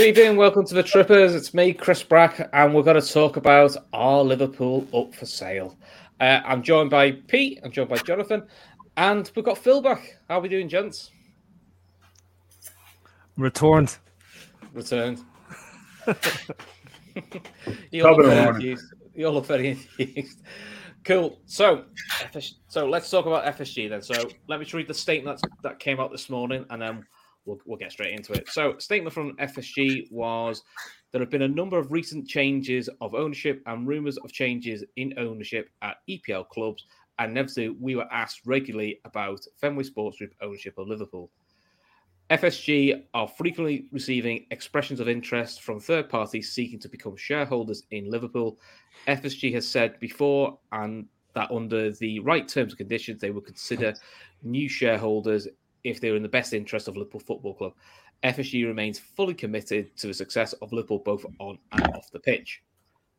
Good evening, welcome to the Trippers. It's me, Chris Brack, and we're going to talk about our Liverpool up for sale. Uh, I'm joined by Pete, I'm joined by Jonathan, and we've got Phil back. How are we doing, gents? Returned. Returned. you, all look very confused. you all look very confused. Cool. So, so let's talk about FSG then. So, let me read the statement that came out this morning, and then we'll, we'll get straight into it. So, statement from FSG was there have been a number of recent changes of ownership and rumours of changes in ownership at EPL clubs, and nevertheless, we were asked regularly about Fenway Sports Group ownership of Liverpool. FSG are frequently receiving expressions of interest from third parties seeking to become shareholders in Liverpool. FSG has said before and that under the right terms and conditions, they will consider new shareholders if they're in the best interest of Liverpool Football Club. FSG remains fully committed to the success of Liverpool both on and off the pitch.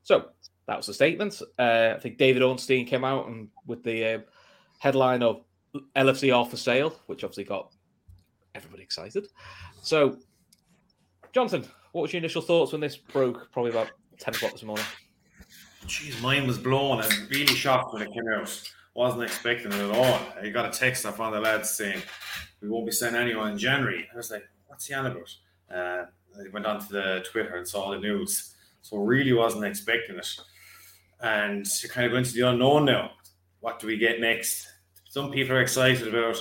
So that was the statement. Uh, I think David Ornstein came out and with the uh, headline of LFC are for sale, which obviously got everybody excited. So, Jonathan, what was your initial thoughts when this broke? Probably about ten o'clock this morning. Jeez, mine was blown. I'm really shocked when it came out. Wasn't expecting it at all. I got a text one of the lads saying we won't be sending anyone in January. I was like, what's he on about? Uh, I went onto the Twitter and saw the news. So really wasn't expecting it. And you're kind of going to the unknown now. What do we get next? Some people are excited about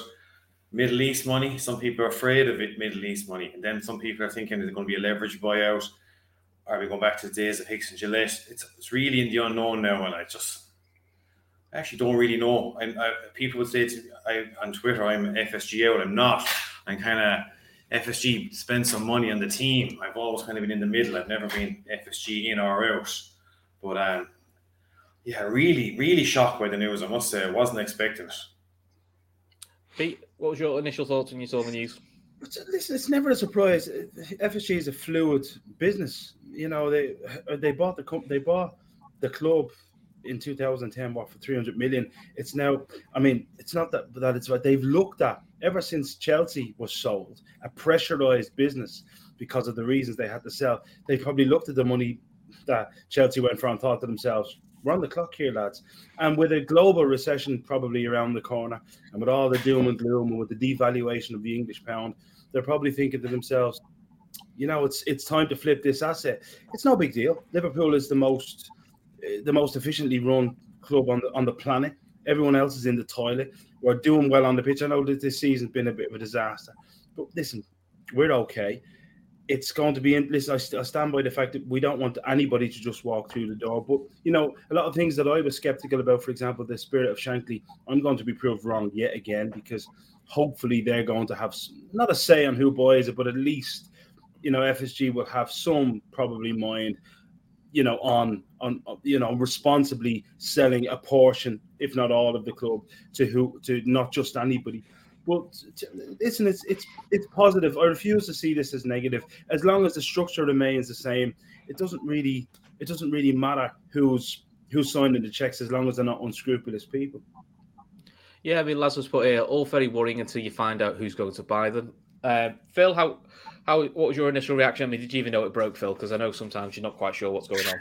Middle East money. Some people are afraid of it, Middle East money. And then some people are thinking there's going to be a leverage buyout. Are we going back to the days of Hicks and Gillett? It's, it's really in the unknown now. And I just I actually don't really know. I, I, people would say to I, on Twitter, I'm FSG out. I'm not. I'm kind of FSG spend some money on the team. I've always kind of been in the middle. I've never been FSG in or out. But um, yeah, really, really shocked by the news. I must say, I wasn't expecting it. Pete, what was your initial thoughts when you saw the news? Listen, it's never a surprise. FSG is a fluid business. You know, they they bought the they bought the club in 2010 what for 300 million? It's now i mean it's not that that it's what they've looked at ever since chelsea was sold a pressurized business because of the reasons they had to sell. They probably looked at the money that chelsea went for and thought to themselves we're on the clock here lads. And with a global recession probably around the corner and with all the doom and gloom and with the devaluation of the english pound they're probably thinking to themselves you know it's it's time to flip this asset. It's no big deal. Liverpool is the most Uh, the most efficiently run club on the on the planet. Everyone else is in the toilet. We're doing well on the pitch. I know that this season's been a bit of a disaster, but listen, we're okay. It's going to be in. Listen, I, I stand by the fact that we don't want anybody to just walk through the door. But you know, a lot of things that I was skeptical about, for example, the spirit of Shankly, I'm going to be proved wrong yet again because hopefully they're going to have not a say on who buys it, but at least you know, FSG will have some probably mind, you know, on on you know responsibly selling a portion, if not all, of the club to who to not just anybody. But listen, it's it's it's positive. I refuse to see this as negative. As long as the structure remains the same, it doesn't really it doesn't really matter who's who's signing the checks as long as they're not unscrupulous people. Yeah, I mean, Lazarus put here, all very worrying until you find out who's going to buy them. Uh, Phil, how how what was your initial reaction? I mean, did you even know it broke, Phil? Because I know sometimes you're not quite sure what's going on.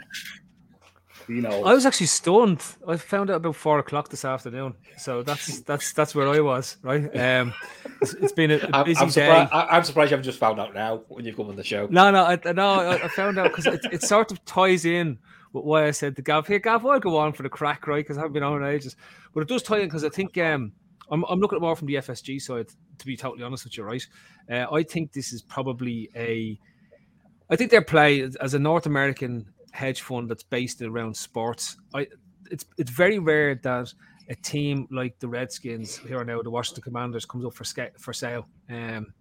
You know, I was actually stunned. I found out about four o'clock this afternoon, so that's that's that's where I was. Right, um, it's, it's been a, a busy I'm, day. surprised, I, am surprised you haven't just found out now when you've come on the show. No, no, I, no. I, I found out because it, it sort of ties in with why I said to Gav, "Here, Gav, I'll go on for the crack, right?" Because I haven't been on in ages, but it does tie in because I think um, I'm, I'm looking at more from the FSG side. To be totally honest with you, right? Uh, I think this is probably a. I think their play as a North American hedge fund that's based around sports. I it's it's very rare that a team like the Redskins here now, the Washington Commanders, comes up for for sale. Um,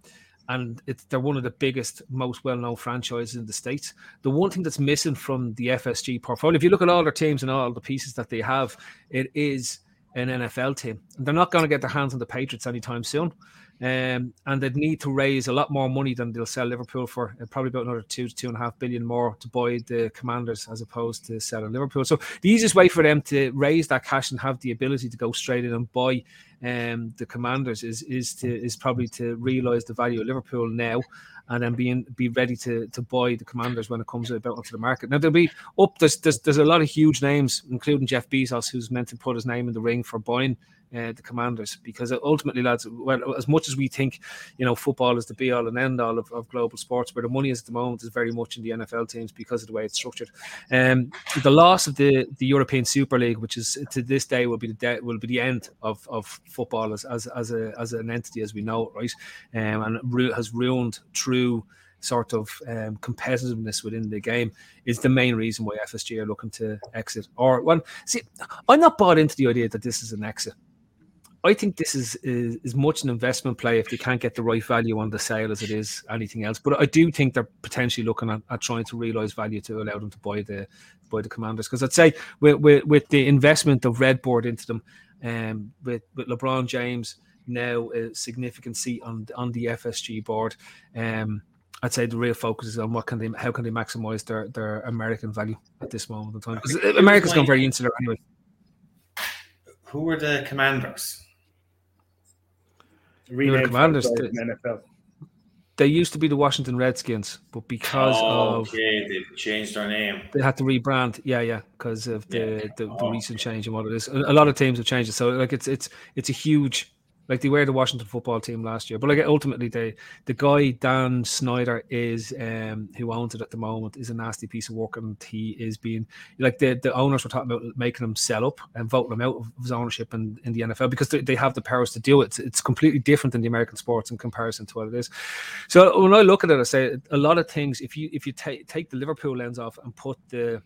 and they're one of the biggest, most well-known franchises in the states. The one thing that's missing from the FSG portfolio, if you look at all their teams and all the pieces that they have, it is an NFL team. They're not going to get their hands on the Patriots anytime soon. Um, and they'd need to raise a lot more money than they'll sell Liverpool for, uh, probably about another two to two and a half billion more to buy the Commanders as opposed to selling Liverpool. So the easiest way for them to raise that cash and have the ability to go straight in and buy um, the Commanders is is to is probably to realise the value of Liverpool now and then being be ready to to buy the commanders when it comes about onto the market. Now there'll be up there's, there's there's a lot of huge names, including Jeff Bezos, who's meant to put his name in the ring for buying uh, the commanders because ultimately lads well as much as we think you know football is the be all and end all of, of global sports where the money is at the moment is very much in the NFL teams because of the way it's structured um the loss of the the European Super League which is to this day will be the de- will be the end of of football as as, as a as an entity as we know it right um, and ru- has ruined true sort of um, competitiveness within the game is the main reason why FSG are looking to exit. Or well, see, I'm not bought into the idea that this is an exit. I think this is, is as much an investment play if they can't get the right value on the sale as it is anything else. But I do think they're potentially looking at, at trying to realise value to allow them to buy the buy the commanders. Because I'd say with, with, with the investment of RedBird into them, um, with with LeBron James now a significant seat on on the FSG board, um, I'd say the real focus is on what can they how can they maximise their their American value at this moment in time because America's gone very insular anyway. Who were the commanders? Renamed Commanders. NFL. They used to be the Washington Redskins, but because oh, of okay, they changed their name. They had to rebrand, yeah, yeah, because of the yeah. the, the oh. recent change and what it is. A, a lot of teams have changed it, so like it's it's it's a huge like they were the Washington football team last year. But like ultimately, the the guy Dan Snyder is um who owns it at the moment is a nasty piece of work, and he is being like the the owners were talking about making him sell up and voting him out of his ownership in, in the NFL because they, they have the powers to do it. It's, it's completely different than the American sports in comparison to what it is. So when I look at it, I say a lot of things. If you if you take take the Liverpool lens off and put the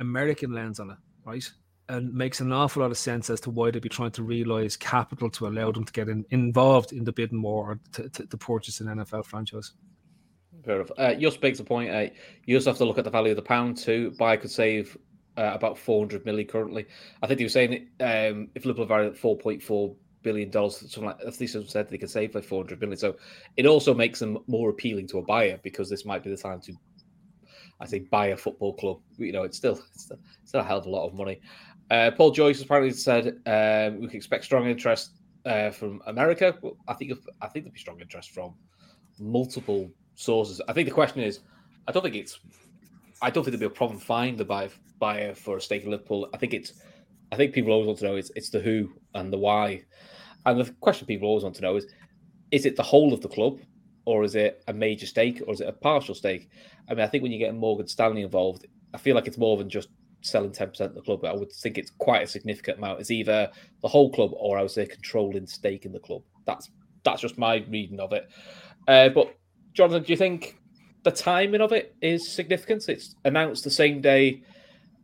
American lens on it, right? And makes an awful lot of sense as to why they'd be trying to realise capital to allow them to get in, involved in the bidding war to, to, to, purchase an NFL franchise. Fair enough. Uh, just makes a point. Uh, you also have to look at the value of the pound too. Buy could save uh, about 400 million currently. I think he was saying um, if Liverpool value at 4.4 billion dollars, something like at said they could save like 400 million. So it also makes them more appealing to a buyer because this might be the time to, I say, buy a football club. You know, it's still it's still, it's still a hell of a lot of money. Uh, Paul Joyce has apparently said um, we can expect strong interest uh, from America. I think I think there'll be strong interest from multiple sources. I think the question is, I don't think it's, I don't think there'll be a problem finding the buyer, buyer for a stake in Liverpool. I think it's, I think people always want to know is it's the who and the why, and the question people always want to know is, is it the whole of the club, or is it a major stake, or is it a partial stake? I mean, I think when you get Morgan Stanley involved, I feel like it's more than just selling 10% of the club, but I would think it's quite a significant amount. It's either the whole club or I would say controlling stake in the club. That's that's just my reading of it. Uh, but Jonathan, do you think the timing of it is significant? It's announced the same day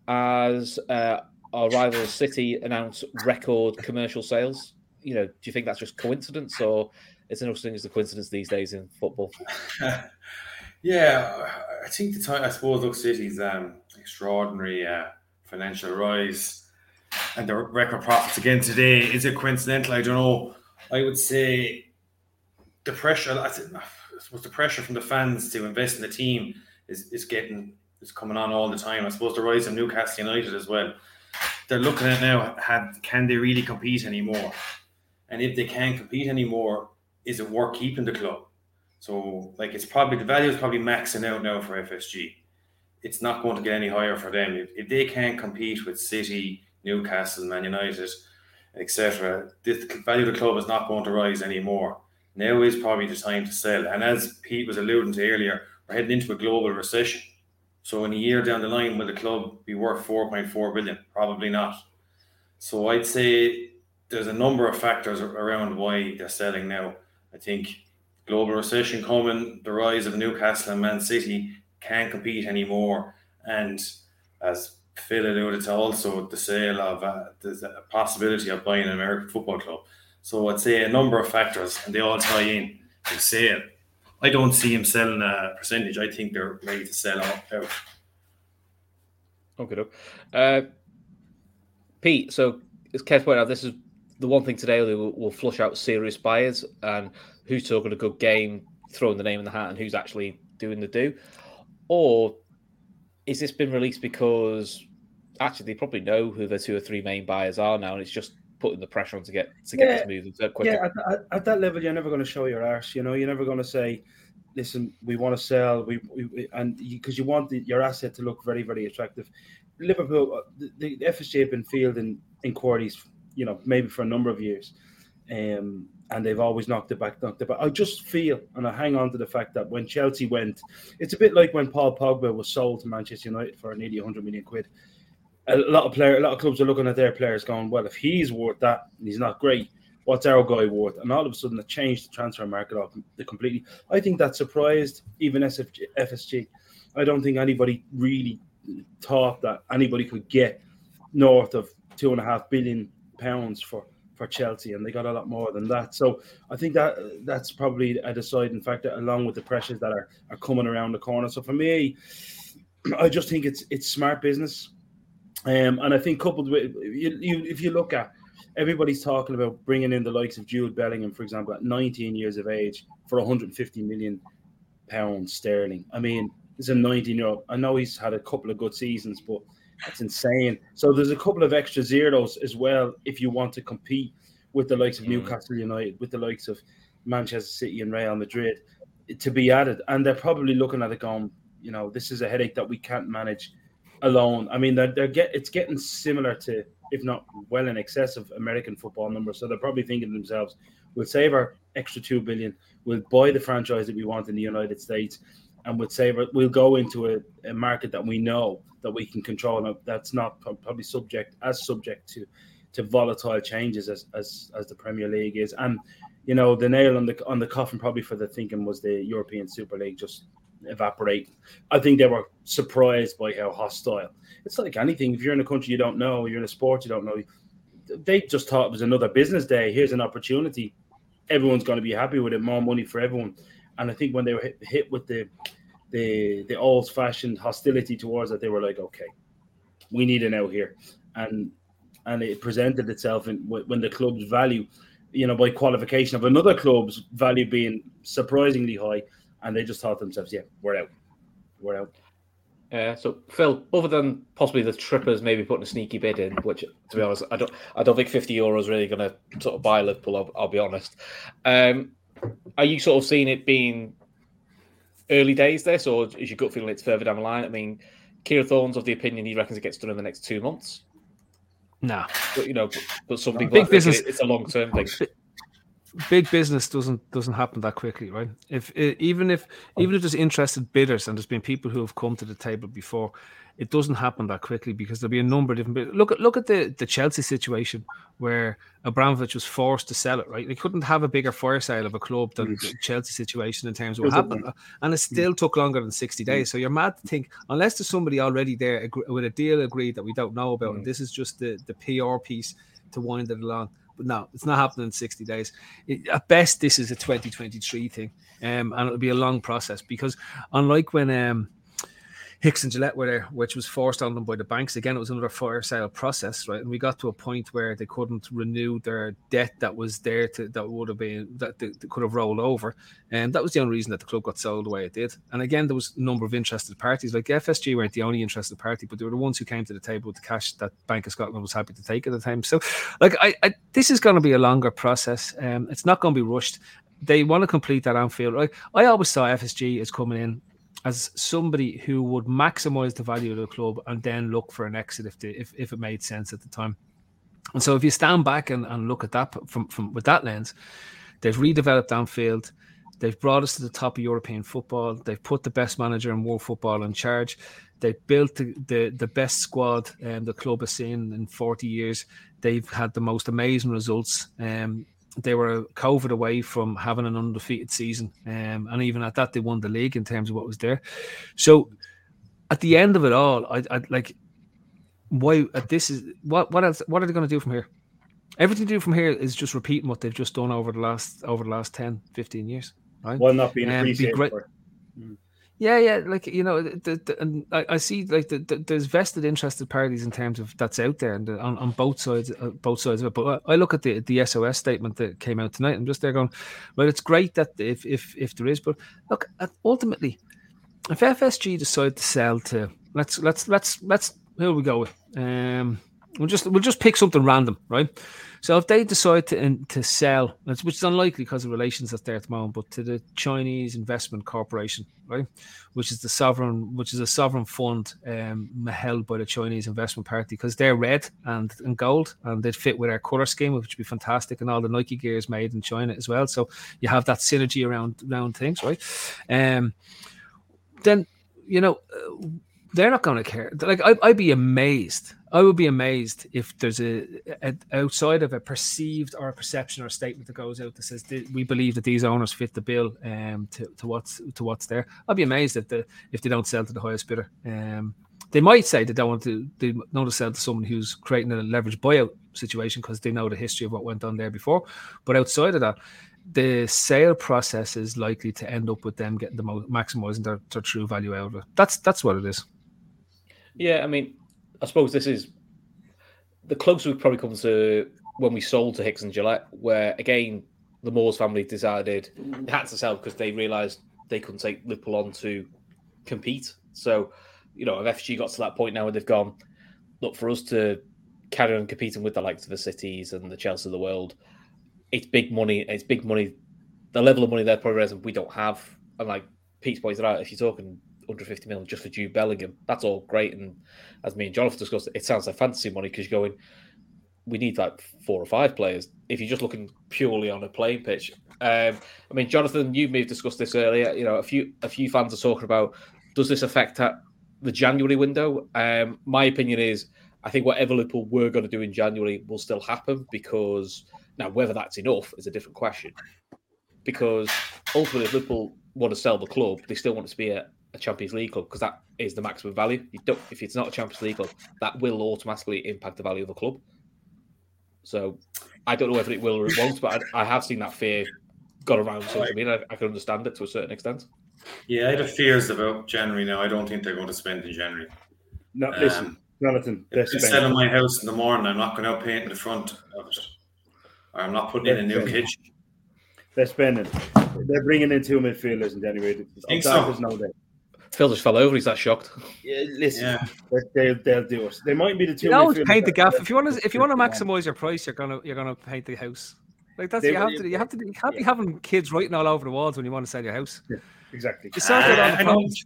as uh, our rival City announced record commercial sales. You know, do you think that's just coincidence or there no such thing as a coincidence these days in football? Yeah, I think the time. I suppose look, City's um, extraordinary uh, financial rise and the record profits again today. Is it coincidental? I don't know. I would say the pressure. I suppose the pressure from the fans to invest in the team is, is getting is coming on all the time. I suppose the rise of Newcastle United as well. They're looking at now. Had can they really compete anymore? And if they can't compete anymore, is it worth keeping the club? So like it's probably the value is probably maxing out now for FSG. It's not going to get any higher for them if, if they can't compete with City, Newcastle, Man United, etc. The value of the club is not going to rise anymore. Now is probably the time to sell. And as Pete was alluding to earlier, we're heading into a global recession. So in a year down the line, will the club be worth 4.4 billion? Probably not. So I'd say there's a number of factors around why they're selling now. I think global recession coming, the rise of Newcastle and Man City can't compete anymore, and as Phil alluded to, also the sale of uh, there's a possibility of buying an American football club. So I'd say a number of factors, and they all tie in to sale. I don't see him selling a percentage. I think they're ready to sell out. Okay, uh, Pete. So as Kev pointed out, this is the one thing today we will, will flush out serious buyers and who's talking a good game, throwing the name in the hat, and who's actually doing the do, or is this been released because actually they probably know who the two or three main buyers are now, and it's just putting the pressure on to get to get yeah, this moving quickly. Yeah, at, at, at, that level, you're never going to show your arse. You know, you're never going to say, "Listen, we want to sell," we, we and because you, you, want the, your asset to look very, very attractive. Liverpool, uh, the, the FSG have been fielding inquiries, you know, maybe for a number of years, um, and they've always knocked it back, knocked it back. I just feel, and I hang on to the fact that when Chelsea went, it's a bit like when Paul Pogba was sold to Manchester United for nearly 100 million quid. A lot of player, a lot of clubs are looking at their players, going, "Well, if he's worth that, and he's not great, what's our guy worth?" And all of a sudden, it changed the transfer market off completely. I think that surprised even SFG, FSG. I don't think anybody really thought that anybody could get north of two and a half billion pounds for for Chelsea, and they got a lot more than that. So I think that that's probably a deciding factor, along with the pressures that are, are coming around the corner. So for me, I just think it's it's smart business, um, and I think coupled with you, you, if you look at everybody's talking about bringing in the likes of Jude Bellingham, for example, at 19 years of age for 150 million pounds sterling. I mean, he's a 19 year old. I know he's had a couple of good seasons, but that's insane. So there's a couple of extra zeros as well if you want to compete with the likes of mm. Newcastle United, with the likes of Manchester City and Real Madrid to be added. And they're probably looking at it going, you know, this is a headache that we can't manage alone. I mean, they're, they're get it's getting similar to, if not well in excess of American football numbers. So they're probably thinking to themselves, we'll save our extra two billion, we'll buy the franchise that we want in the United States, and we'll save it. We'll go into a, a market that we know that we can control and that's not probably subject as subject to to volatile changes as as as the Premier League is. And you know, the nail on the on the coffin probably for the thinking was the European Super League just evaporate. I think they were surprised by how hostile. It's like anything. If you're in a country you don't know, you're in a sport you don't know. They just thought it was another business day. Here's an opportunity. Everyone's going to be happy with it. More money for everyone. And I think when they were hit, hit with the the the old fashioned hostility towards it, they were like, okay, we need an out here, and and it presented itself in when the club's value, you know, by qualification of another club's value being surprisingly high, and they just thought to themselves, yeah, we're out, we're out. Yeah. So Phil, other than possibly the trippers maybe putting a sneaky bid in, which to be honest, I don't, I don't think fifty euros really going to sort of buy Liverpool. I'll, I'll be honest. Um, are you sort of seeing it being early days this, or is your gut feeling it's further down the line? I mean, Kieran Thorne's of the opinion he reckons it gets done in the next two months. No, but, you know, but, but some people big business. It, it's a long term thing. Big business doesn't doesn't happen that quickly, right? If eh, even if even if there's interested bidders and there's been people who have come to the table before, it doesn't happen that quickly because there'll be a number of different. Look at look at the the Chelsea situation where Abramovich was forced to sell it. Right, they couldn't have a bigger fire sale of a club than the Chelsea situation in terms of what happened, and it still took longer than sixty days. So you're mad to think unless there's somebody already there with a deal agreed that we don't know about, and this is just the the PR piece to wind it along. No, it's not happening in 60 days. It, at best, this is a 2023 thing, um, and it'll be a long process because unlike when um, Hicks and Gillett were there, which was forced on them by the banks. Again, it was another fire sale process, right? And we got to a point where they couldn't renew their debt that was there to that would have been that, they, they could have rolled over, and that was the only reason that the club got sold the way it did. And again, there was a number of interested parties. Like FSG weren't the only interested party, but they were the ones who came to the table with the cash that Bank of Scotland was happy to take at the time. So, like, I, I this is going to be a longer process. Um, it's not going to be rushed they want to complete that Anfield. Right? I always saw FSG as coming in as somebody who would maximize the value of the club and then look for an exit if, if, if it made sense at the time. And so if you stand back and, and look at that from, from with that lens, they've redeveloped Anfield. They've brought us to the top of European football. They've put the best manager in world football in charge. They built the, the, the best squad um, the club has seen in 40 years. They've had the most amazing results. Um, they were COVID away from having an undefeated season, um, and even at that, they won the league in terms of what was there. So, at the end of it all, I, I like why uh, this is what what else? What are they going to do from here? Everything to do from here is just repeating what they've just done over the last over the last 10, 15 years. Right? While not being um, appreciated. Be great, yeah, yeah, like you know, the, the, and I, I see like the, the, there's vested interested parties in terms of that's out there and on, on both sides, uh, both sides of it. But I look at the the SOS statement that came out tonight. I'm just there going, well, it's great that if if if there is, but look, ultimately, if FSG decide to sell to let's let's let's let's here we go. Um, we'll just we'll just pick something random, right? So if they decide to to sell, which is unlikely because of relations that's there at the moment, but to the Chinese Investment Corporation, right, which is the sovereign, which is a sovereign fund um, held by the Chinese Investment Party, because they're red and, and gold, and they'd fit with our color scheme, which would be fantastic, and all the Nike gear is made in China as well. So you have that synergy around around things, right? Um, then you know. They're not going to care. Like I, would be amazed. I would be amazed if there's a, a, outside of a perceived or a perception or a statement that goes out that says we believe that these owners fit the bill um, to, to what's to what's there. I'd be amazed if the if they don't sell to the highest bidder. Um, they might say they don't want to they don't want to sell to someone who's creating a leverage buyout situation because they know the history of what went on there before. But outside of that, the sale process is likely to end up with them getting the most maximizing their, their true value out of it. That's that's what it is. Yeah, I mean, I suppose this is the closer we've probably come to when we sold to Hicks and Gillett, where again the Moores family decided they had to sell because they realised they couldn't take Liverpool on to compete. So, you know, if FG got to that point now where they've gone, look, for us to carry on competing with the likes of the cities and the Chelsea of the world, it's big money. It's big money. The level of money they're probably we don't have. And like Pete's pointed out, if you're talking 150 million just for Jude Bellingham. That's all great. And as me and Jonathan discussed, it sounds like fantasy money because you're going, we need like four or five players. If you're just looking purely on a playing pitch, um, I mean, Jonathan, you may have discussed this earlier. You know, a few a few fans are talking about does this affect the January window? Um, my opinion is, I think whatever Liverpool were going to do in January will still happen because now whether that's enough is a different question. Because ultimately, if Liverpool want to sell the club, they still want it to be a, a Champions League club because that is the maximum value. You don't if it's not a Champions League club, that will automatically impact the value of the club. So I don't know whether it will or it won't, but I, I have seen that fear got around social media. I, I can understand it to a certain extent. Yeah, I have fears about January now. I don't think they're going to spend in January. No, um, listen, Jonathan. If they sell my house in the morning, I'm not going to paint in the front of it. I'm not putting they're in a new kitchen. They're spending. They're bringing in two midfielders in January. Think so? There's no day. Phil just fell over. He's that shocked. Yeah, listen, yeah. They'll, they'll do it. They might be the two. You always paint the gaff. If you want to, if you want to maximize your price, you're gonna you're gonna paint the house. Like that's they, you have to you have to you can't yeah. be having kids writing all over the walls when you want to sell your house. Yeah, exactly. You sort uh, on the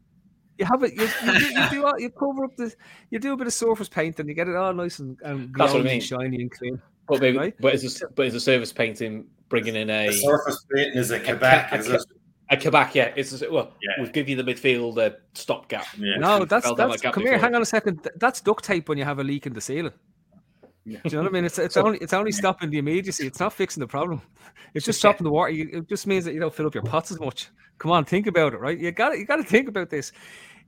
you have it. You, you, do, you, do all, you cover up the. You do a bit of surface paint and you get it all nice and, and glowing, I mean. and shiny and clean. But maybe, right? but is a, but is a surface painting bringing in a the surface painting is a Quebec? A, a, is it? A Quebec, yeah. It's well, yeah. we'll give you the midfield uh, stopgap. Yeah. No, that's that's. Come here, hang on a second. That's duct tape when you have a leak in the ceiling. Yeah. Do you know what I mean? It's it's only it's only stopping the immediacy. It's not fixing the problem. It's just stopping the water. It just means that you don't fill up your pots as much. Come on, think about it, right? You got you got to think about this.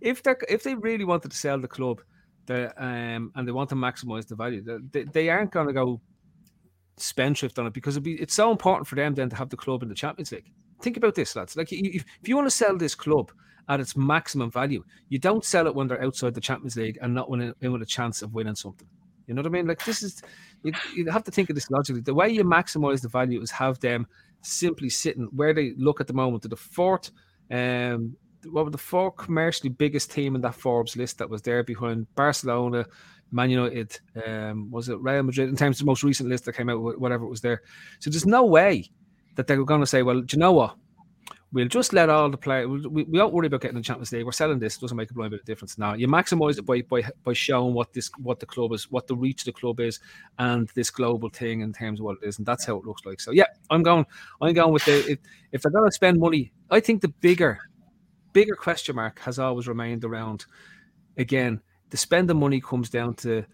If they if they really wanted to sell the club, the um and they want to maximize the value, they, they aren't going to go spendthrift on it because it'd be, it's so important for them then to have the club in the Champions League. Think about this, lads. Like, if, if you want to sell this club at its maximum value, you don't sell it when they're outside the Champions League and not when in with a chance of winning something. You know what I mean? Like, this is you, you have to think of this logically. The way you maximize the value is have them simply sitting where they look at the moment to the fourth. Um, what were the four commercially biggest team in that Forbes list that was there behind Barcelona, Man United, um, was it Real Madrid in terms of the most recent list that came out, whatever it was there. So there's no way that they were going to say, well, do you know what? We'll just let all the players. We, we don't worry about getting the Champions League. We're selling this. It doesn't make a blind bit of difference. Now you maximise it by, by by showing what this what the club is, what the reach of the club is, and this global thing in terms of what it is, and that's how it looks like. So yeah, I'm going. I'm going with the if, if they're going to spend money. I think the bigger, bigger question mark has always remained around. Again, the spend the money comes down to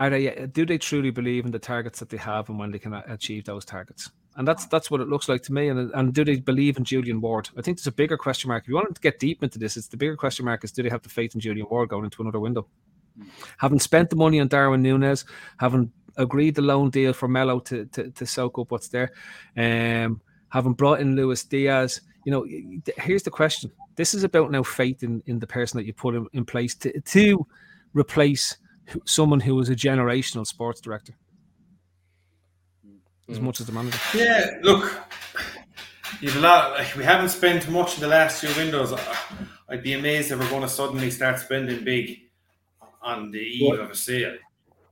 are they do they truly believe in the targets that they have and when they can achieve those targets and that's that's what it looks like to me. And and do they believe in Julian Ward? I think there's a bigger question mark. If you want to get deep into this it's the bigger question mark is do they have the faith in Julian Ward going into another window? Having spent the money on Darwin Nunez having agreed the loan deal for Melo to, to, to soak up what's there um having brought in Luis Diaz you know here's the question. This is about now faith in, in the person that you put in, in place to, to replace someone who was a generational sports director as mm. much as the manager. Yeah, look, you've a lot. Like, we haven't spent much in the last few windows. I'd be amazed if we're going to suddenly start spending big on the eve what? of a sale.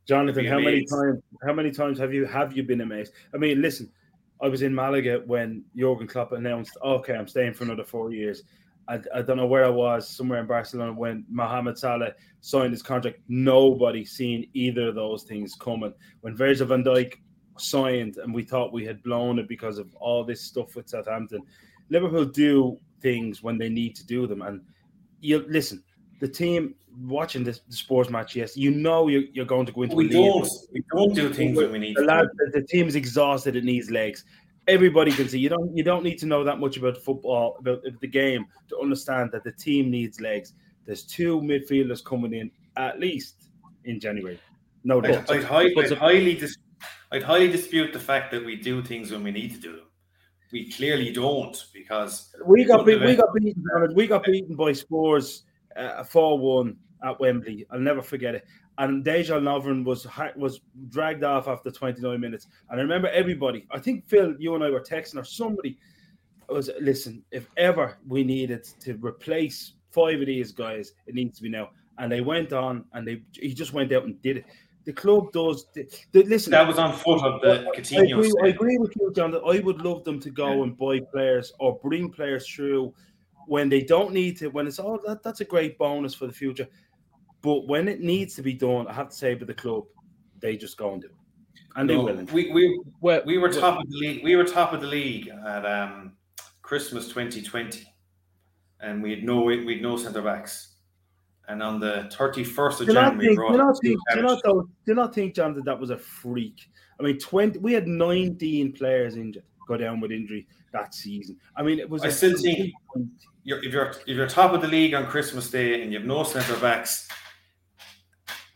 Jonathan, how many times? How many times have you have you been amazed? I mean, listen, I was in Malaga when Jurgen Klopp announced, "Okay, I'm staying for another four years." I, I, don't know where I was, somewhere in Barcelona, when Mohamed Salah signed his contract. Nobody seen either of those things coming. When Virgil van Dijk signed, and we thought we had blown it because of all this stuff with Southampton. Liverpool do things when they need to do them, and you listen. The team watching this the sports match, yes, you know you're, you're going to go into. We don't. We don't do things when we need. The, lad, the, the team is exhausted; it needs legs everybody can see. You don't you don't need to know that much about football about the game to understand that the team needs legs. There's two midfielders coming in at least in January. No, I'd, I'd, I'd, I'd highly dis- I'd highly dispute the fact that we do things when we need to do them. We clearly don't because we got beat, we got beaten. We got beaten by Spurs uh, four one at Wembley. I'll never forget it and Dejan Lovren was was dragged off after 29 minutes. And I remember everybody, I think Phil, you and I were texting or somebody was listen, if ever we needed to replace five of these guys, it needs to be now. And they went on and they he just went out and did it. The club does the, the, listen. That was on foot of the Coutinho. I agree, I agree with you, John. That I would love them to go yeah. and buy players or bring players through when they don't need to. When it's all that, that's a great bonus for the future but when it needs to be done, I have to say, with the club, they just go and do it. And no, they will. We, we, well, we were top of the league. We were top of the league at um, Christmas 2020, and we had no we had no centre backs. And on the 31st of do January, think, do, not think, do, not, do not think, John, that that was a freak. I mean, 20, we had 19 players injured, go down with injury that season. I mean, it was. I still think you're, if you're if you're top of the league on Christmas Day and you have no centre backs,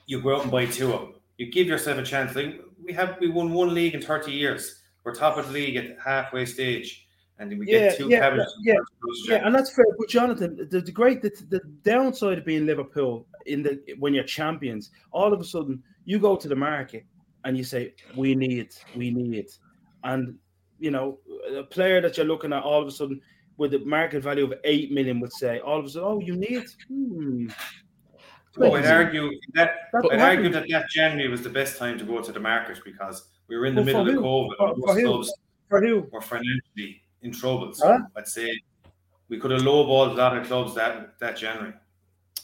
you go out and buy two of them. You give yourself a chance. Like we have, we won one league in thirty years. We're top of the league at halfway stage, and then we yeah, get two yeah, cabinets. Yeah, yeah, and that's fair. But Jonathan, the, the great, the, the downside of being Liverpool in the when you're champions, all of a sudden you go to the market and you say, "We need, we need," and you know, a player that you're looking at all of a sudden with a market value of eight million would say, all of a sudden, oh, you need. Hmm, well, I'd argue that I'd argue that that January was the best time to go to the market because we were in the well, middle of COVID. For, for clubs for who? were financially in trouble. So huh? I'd say we could have lowballed a lot of clubs that that January.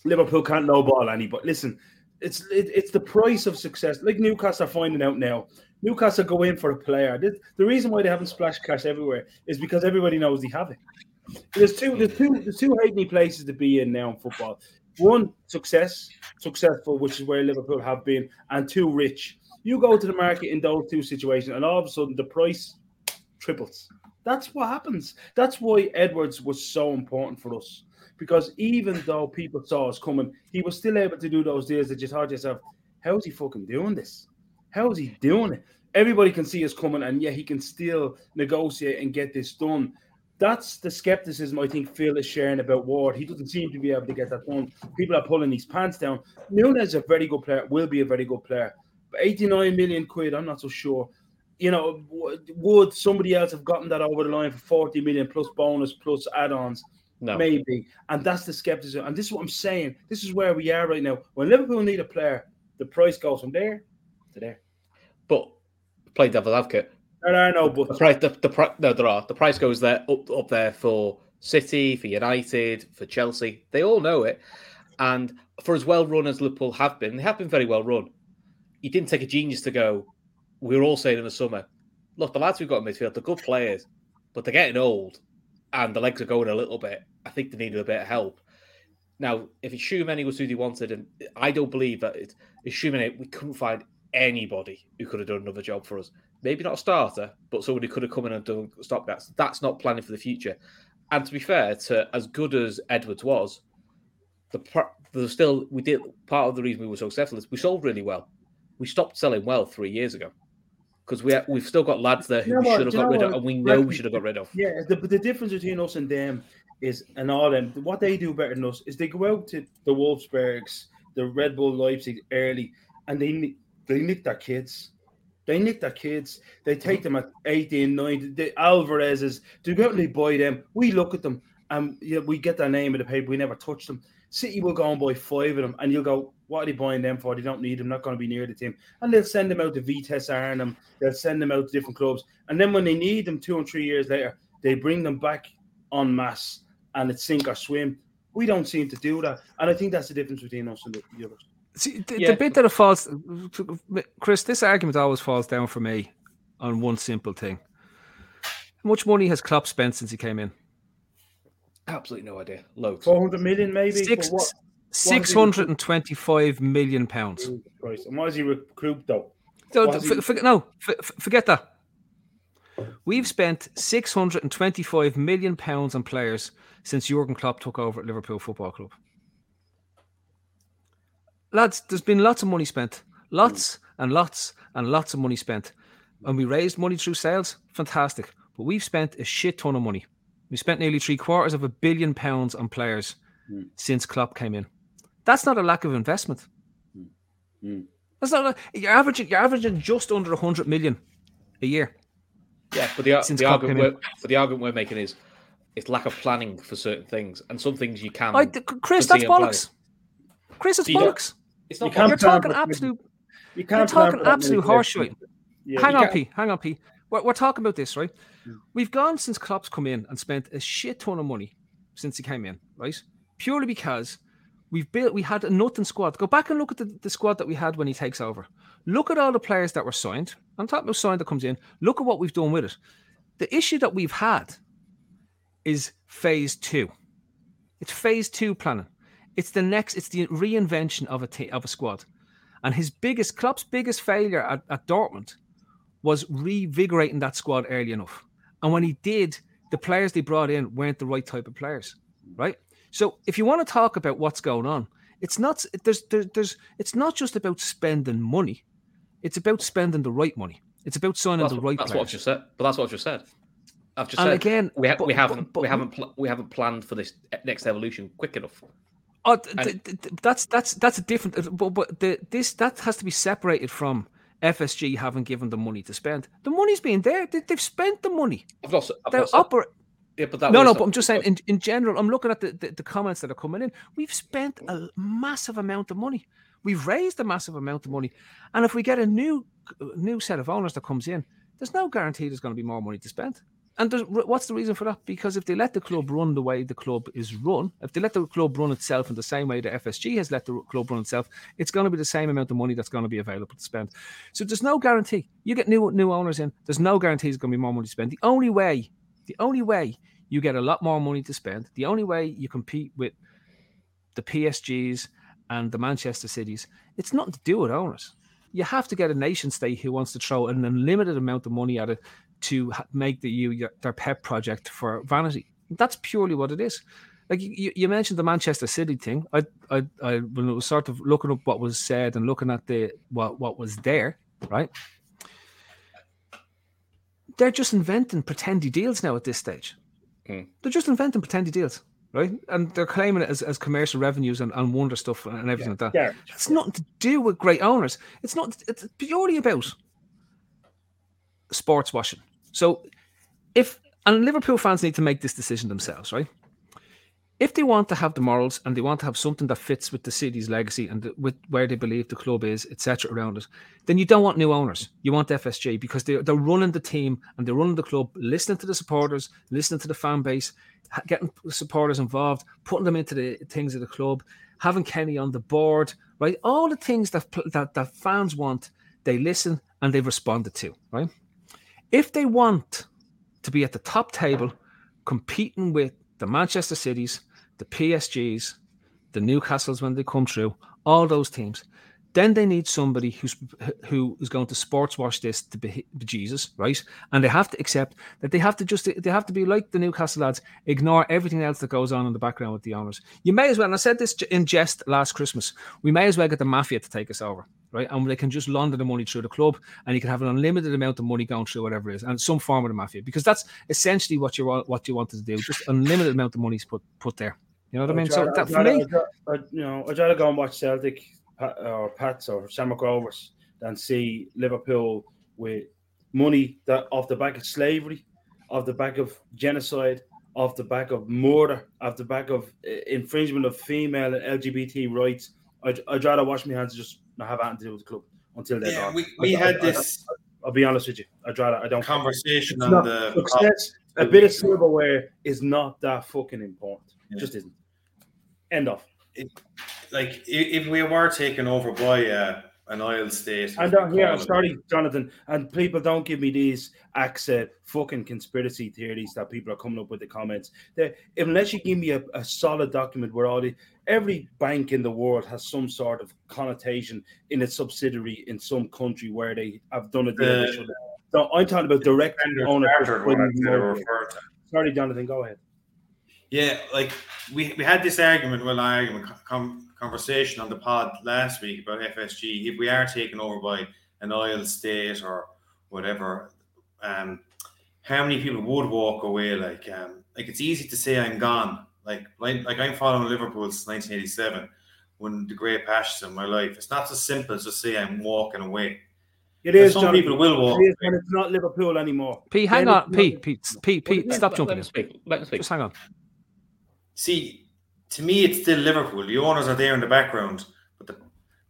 Liverpool can't lowball any, but listen, it's it, it's the price of success. Like Newcastle are finding out now. Newcastle go in for a player. The, the reason why they haven't splashed cash everywhere is because everybody knows they have it. There's two, there's two, there's two halfpenny places to be in now in football. One, success, successful, which is where Liverpool have been, and two, rich. You go to the market in those two situations, and all of a sudden the price triples. That's what happens. That's why Edwards was so important for us. Because even though people saw us coming, he was still able to do those deals that you thought yourself, how is he fucking doing this? How is he doing it? everybody can see us coming, and yeah, he can still negotiate and get this done. That's the skepticism I think Phil is sharing about Ward. He doesn't seem to be able to get that done. People are pulling these pants down. Nunez is a very good player, will be a very good player. But 89 million quid, I'm not so sure. You know, would somebody else have gotten that over the line for 40 million plus bonus plus add-ons? No. Maybe. And that's the skepticism. And this is what I'm saying. This is where we are right now. When Liverpool need a player, the price goes from there to there. But play devil advocate. There are no The price, the, the no, there are. The price goes there up up there for City, for United, for Chelsea. They all know it. And for as well run as Liverpool have been, they have been very well run. You didn't take a genius to go. We were all saying in the summer, look, the lads we've got in midfield, they're good players, but they're getting old, and the legs are going a little bit. I think they needed a bit of help. Now, if it's Tchouaméni was who they wanted, and I don't believe that it's, it's we couldn't find anybody who could have done another job for us. Maybe not a starter, but somebody could have come in and done stopgaps. That's not planning for the future. And to be fair, to as good as Edwards was, the there's still we did part of the reason we were so successful is we sold really well. We stopped selling well three years ago because we we've still got lads there who You know we should have got rid of, and we know we should have got rid of. Yeah, the, the difference between us and them is, and all them, what they do better than us is they go out to the Wolfsburgs, the Red Bull Leipzig early, and they they nick their kids. They nick their kids. They take them at 18, 19. The Alvarez's, they go out and they buy them. We look at them and yeah, we get their name in the paper. We never touch them. City will go and buy five of them, and you'll go, What are they buying them for? They don't need them, not going to be near the team. And they'll send them out to Vitesse Arnhem, they'll send them out to different clubs. And then when they need them two and three years later, they bring them back en masse and it's sink or swim. We don't seem to do that. And I think that's the difference between us and the, the others. See, the, Yeah. the bit that it falls, Chris, this argument always falls down for me on one simple thing. How much money has Klopp spent since he came in? Absolutely no idea. Loads. 400 million maybe? Six, what? six hundred and twenty-five million pounds. Jesus Christ. And why is he recruit though? So, What has f- he- forget- no, f- f- forget that. We've spent six hundred and twenty-five million pounds on players since Jurgen Klopp took over at Liverpool Football Club. Lads, there's been lots of money spent, lots and lots and lots of money spent, and we raised money through sales. Fantastic, but we've spent a shit ton of money. We spent nearly three quarters of a billion pounds on players hmm. since Klopp came in. That's not a lack of investment. Hmm. Hmm. That's not. A, you're averaging. You're averaging just under hundred million a year. Yeah, but the, Since the Klopp argument came in. we're, but the argument we're making is it's lack of planning for certain things, and some things you can. I, Chris, that's continue planning. bollocks. Chris, it's So bollocks. It's You not. can't You're talking absolute. You can't plan talking absolute many horseshit. Yeah, hang you on, can't- P. Hang on, P. We're, we're talking about this, right? We've gone since Klopp's come in and spent a shit ton of money since he came in, right? Purely because we've built, we had a nothing squad. Go back and look at the, the squad that we had when he takes over. Look at all the players that were signed. I'm talking about signed that comes in. Look at what we've done with it. The issue that we've had is phase two. It's phase two planning. It's the next. It's the reinvention of a t- of a squad. And his biggest Klopp's biggest failure at, at Dortmund was revigorating that squad early enough. And when he did, the players they brought in weren't the right type of players, right? So if you want to talk about what's going on, it's not there's there's, there's it's not just about spending money. It's about spending the right money. It's about signing That's, the right that's what players. I've just said. But that's what I've just said. I've just And said again, we, ha- but- we haven't but- we haven't pl- we haven't planned for this next evolution quick enough. Oh, th- th- th- that's that's that's a different. But, but the, this that has to be separated from FSG haven't given them money to spend. The money's been there. They, they've spent the money. I've not. s- I've They're not oper- yeah, but that No, no. But I'm just saying. In, in general, I'm looking at the, the, the comments that are coming in. We've spent a massive amount of money. We've raised a massive amount of money, and if we get a new new set of owners that comes in, there's no guarantee there's going to be more money to spend. And what's the reason for that? Because if they let the club run the way the club is run, if they let the club run itself in the same way the FSG has let the club run itself, it's going to be the same amount of money that's going to be available to spend. So there's no guarantee. You get new new owners in, there's no guarantee there's going to be more money to spend. The only way, the only way you get a lot more money to spend, the only way you compete with the PSGs and the Manchester Cities, it's nothing to do with owners. You have to get a nation state who wants to throw an unlimited amount of money at it to make the you their pet project for vanity. That's purely what it is. Like you, you mentioned the Manchester City thing. I, I, I, when it was sort of looking up what was said and looking at the what what was there, right? they're just inventing pretendy deals now at this stage. Mm. They're just inventing pretendy deals, right? And they're claiming it as, as commercial revenues and, and wonder stuff and everything like that. Yeah. It's nothing to do with great owners. It's not. It's purely about sports washing. So, if and Liverpool fans need to make this decision themselves, right? If they want to have the morals and they want to have something that fits with the city's legacy and the, with where they believe the club is, etc., around it, then you don't want new owners. You want FSG because they're, they're running the team and they're running the club, listening to the supporters, listening to the fan base, getting supporters involved, putting them into the things of the club, having Kenny on the board, right? All the things that that, that fans want, they listen and they've responded to, right? If they want to be at the top table, competing with the Manchester Cities, the PSGs, the Newcastles when they come through, all those teams, then they need somebody who's who is going to sports wash this to be Jesus, right? And they have to accept that they have to just they have to be like the Newcastle lads, ignore everything else that goes on in the background with the owners. You may as well, and I said this in jest last Christmas, we may as well get the mafia to take us over, right? And they can just launder the money through the club, and you can have an unlimited amount of money going through whatever it is, and some form of the mafia, because that's essentially what you what you wanted to do, just unlimited amount of money put put there. You know what I mean? So that for me, I'd rather- I'd- you know, I'd rather go and watch Celtic or Pats or Shamrock Rovers than see Liverpool with money that off the back of slavery, off the back of genocide, off the back of murder, off the back of uh, infringement of female and LGBT rights. I'd, I'd rather wash my hands and just not have anything to do with the club until they're Yeah, gone. we, we I- I- had I- this I'll be honest with you. I'd rather I don't conversation on not- the success. A bit of silverware is not that fucking important. Yeah. Just isn't. End of. like if we were taken over by uh, an oil state. And uh, we here, call it, sorry, Jonathan. And people don't give me these accent fucking conspiracy theories that people are coming up with the comments. That unless you give me a, a solid document where all the every bank in the world has some sort of connotation in its subsidiary in some country where they have done a deal. They so I'm talking about direct Standard ownership. Chartered by one I'd say they the- refer to. Sorry, Jonathan. Go ahead. Yeah, like we, we had this argument, well, argument, com- conversation on the pod last week about FSG. If we are taken over by an oil state or whatever, um, how many people would walk away? Like, um, like it's easy to say I'm gone. Like, like, like I'm following Liverpool since 1987, when the great patches in my life. It's not so simple as to say I'm walking away. It But is. some Jonathan. people will walk It is, away. and it's not Liverpool anymore. Pete, hang on, Pete, Pete, Pete, Pete, stop Let- jumping Let in. him speak. Let him speak. Just hang on. See, to me, it's still Liverpool. The owners are there in the background, but the,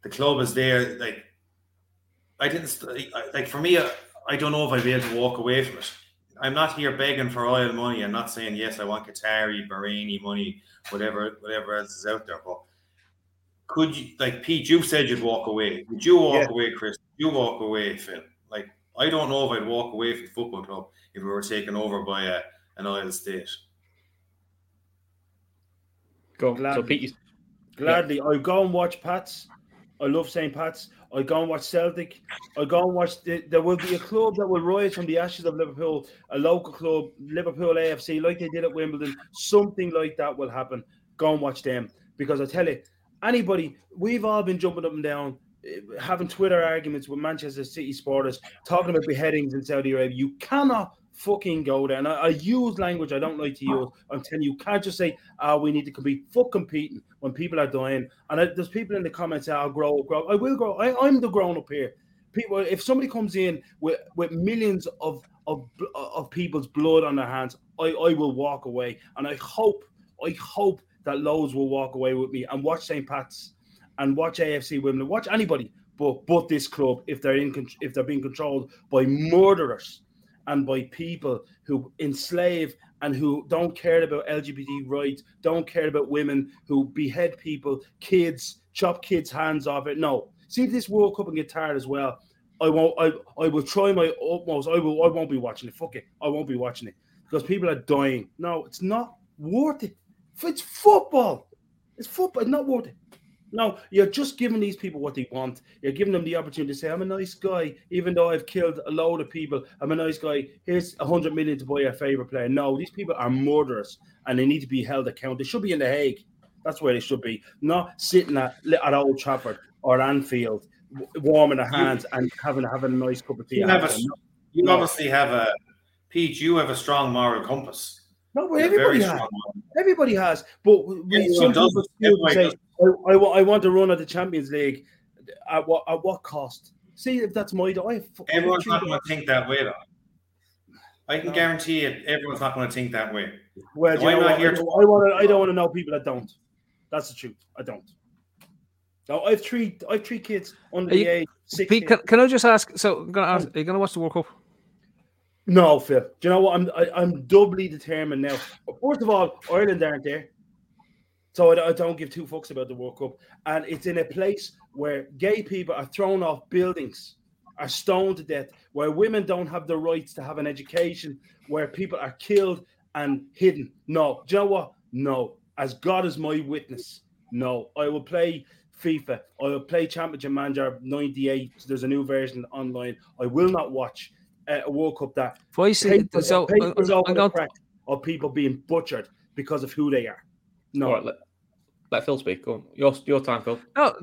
the club is there. Like, I didn't like for me. I, don't know if I'd be able to walk away from it. I'm not here begging for oil money. I'm not saying yes, I want Qatari, Bahraini money, whatever, whatever else is out there. But could you, like Pete? You said you'd walk away. Would you walk Yeah. away, Chris? Would you walk away, Phil? Like, I don't know if I'd walk away from the football club if we were taken over by a, an oil state. Go on. Glad- So Pete, Gladly, I go and watch Pats. I love St. Pat's. I go and watch Celtic. I go and watch. The, there will be a club that will rise from the ashes of Liverpool, a local club, Liverpool AFC, like they did at Wimbledon. Something like that will happen. Go and watch them because I tell you, anybody, we've all been jumping up and down, eh, having Twitter arguments with Manchester City supporters, talking about beheadings in Saudi Arabia. You cannot fucking go there. And I, I use language I don't like to use. I'm telling you, you can't just say, "Ah, we need to compete." Fuck competing when people are dying. And I, there's people in the comments say, "I'll grow, grow." I will grow. I, I'm the grown up here. People, if somebody comes in with with millions of of of people's blood on their hands, I I will walk away. And I hope, I hope that loads will walk away with me and watch St. Pat's and watch AFC Wimbledon, watch anybody, but but this club if they're in if they're being controlled by murderers and by people who enslave and who don't care about LGBT rights, don't care about women, who behead people, kids, chop kids' hands off it. No, see this World Cup in Qatar as well. I won't. I I will try my utmost. I will. I won't be watching it. Fuck it. I won't be watching it because people are dying. No, it's not worth it. It's football. It's football. It's not worth it. No, you're just giving these people what they want. You're giving them the opportunity to say, I'm a nice guy, even though I've killed a load of people. I'm a nice guy. Here's a hundred million to buy your favorite player. No, these people are murderers and they need to be held accountable. They should be in The Hague. That's where they should be, not sitting at, at Old Trafford or Anfield, warming their hands and having having a nice cup of tea. You have a, you No. obviously have a, Pete, you have a strong moral compass. No, but everybody has. Everybody has. But we, some people say, I, I, I, want to run at the Champions League. At what at what cost? See if that's my. I, Everyone's not going to think that way, though. I can no. guarantee it. Everyone's not going to think that way. Well, no, I'm not here. To- I want. I don't want to know people that don't. That's the truth. I don't. No, I've three. I've three kids under you, the age. Pete, can, can, I just ask? So, I'm gonna ask, are you going to watch the World Cup? No, Phil. Do you know what? I'm I, am i am doubly determined now. First of all, Ireland aren't there, so I, I, don't give two fucks about the World Cup. And it's in a place where gay people are thrown off buildings, are stoned to death, where women don't have the rights to have an education, where people are killed and hidden. No, do you know what? No. As God is my witness, no. I will play FIFA. I will play Championship Manager 98. There's a new version online. I will not watch uh, a World Cup that voice papers, so papers uh, over the of people being butchered because of who they are. No, right, let, let, Phil speak. Go on. Your your time, Phil. No,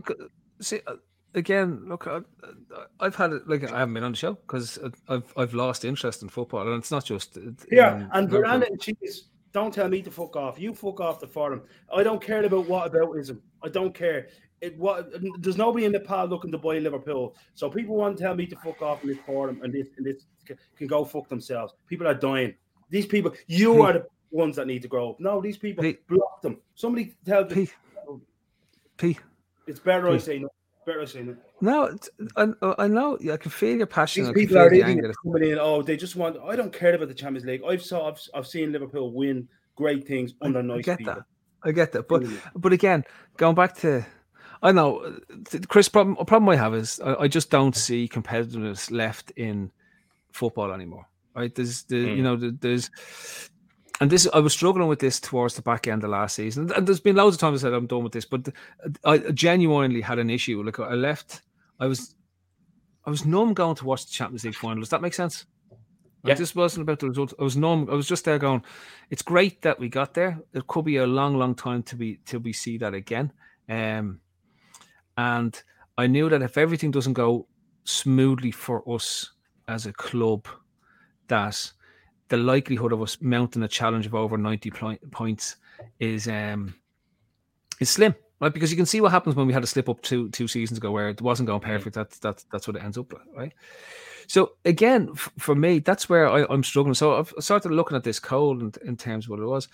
see uh, again. Look, I, have had it. Like I haven't been on the show because uh, I've I've lost interest in football, and it's not just uh, yeah. And Veranda and Cheese, don't tell me to fuck off. You fuck off the forum. I don't care about what aboutism. I don't care it what there's nobody in the pal looking to buy Liverpool. So people want to tell me to fuck off in this forum and this and this can go fuck themselves. People are dying. These people, you hmm. are the ones that need to grow up. No, these people block them. Somebody tell them. P. P. It's better I say no. Better I say no. No, I, I know. I can feel your passion. These people are coming in. Oh, they just want. I don't care about the Champions League. I've saw. I've, I've seen Liverpool win great things under nice I get people. That. I get that, but but again, going back to I know, Chris. Problem problem I have is I, I, just don't see competitiveness left in football anymore. Right? There's the mm. you know there's and this I was struggling with this towards the back end of last season. And there's been loads of times I said I'm done with this, but I genuinely had an issue. Like I left, I was I was numb going to watch the Champions League final. Does that make sense? Yeah. Like this wasn't about the result. I was numb. I was just there going, it's great that we got there. It could be a long, long time to be till we see that again. Um, and I knew that if everything doesn't go smoothly for us as a club, that the likelihood of us mounting a challenge of over 90 points is um is slim right? Because you can see what happens when we had a slip up two two seasons ago where it wasn't going perfect. That's that's that's what it ends up like right? So again f- for me that's where I, am struggling. So i've started looking at this cold in, in terms of what it was.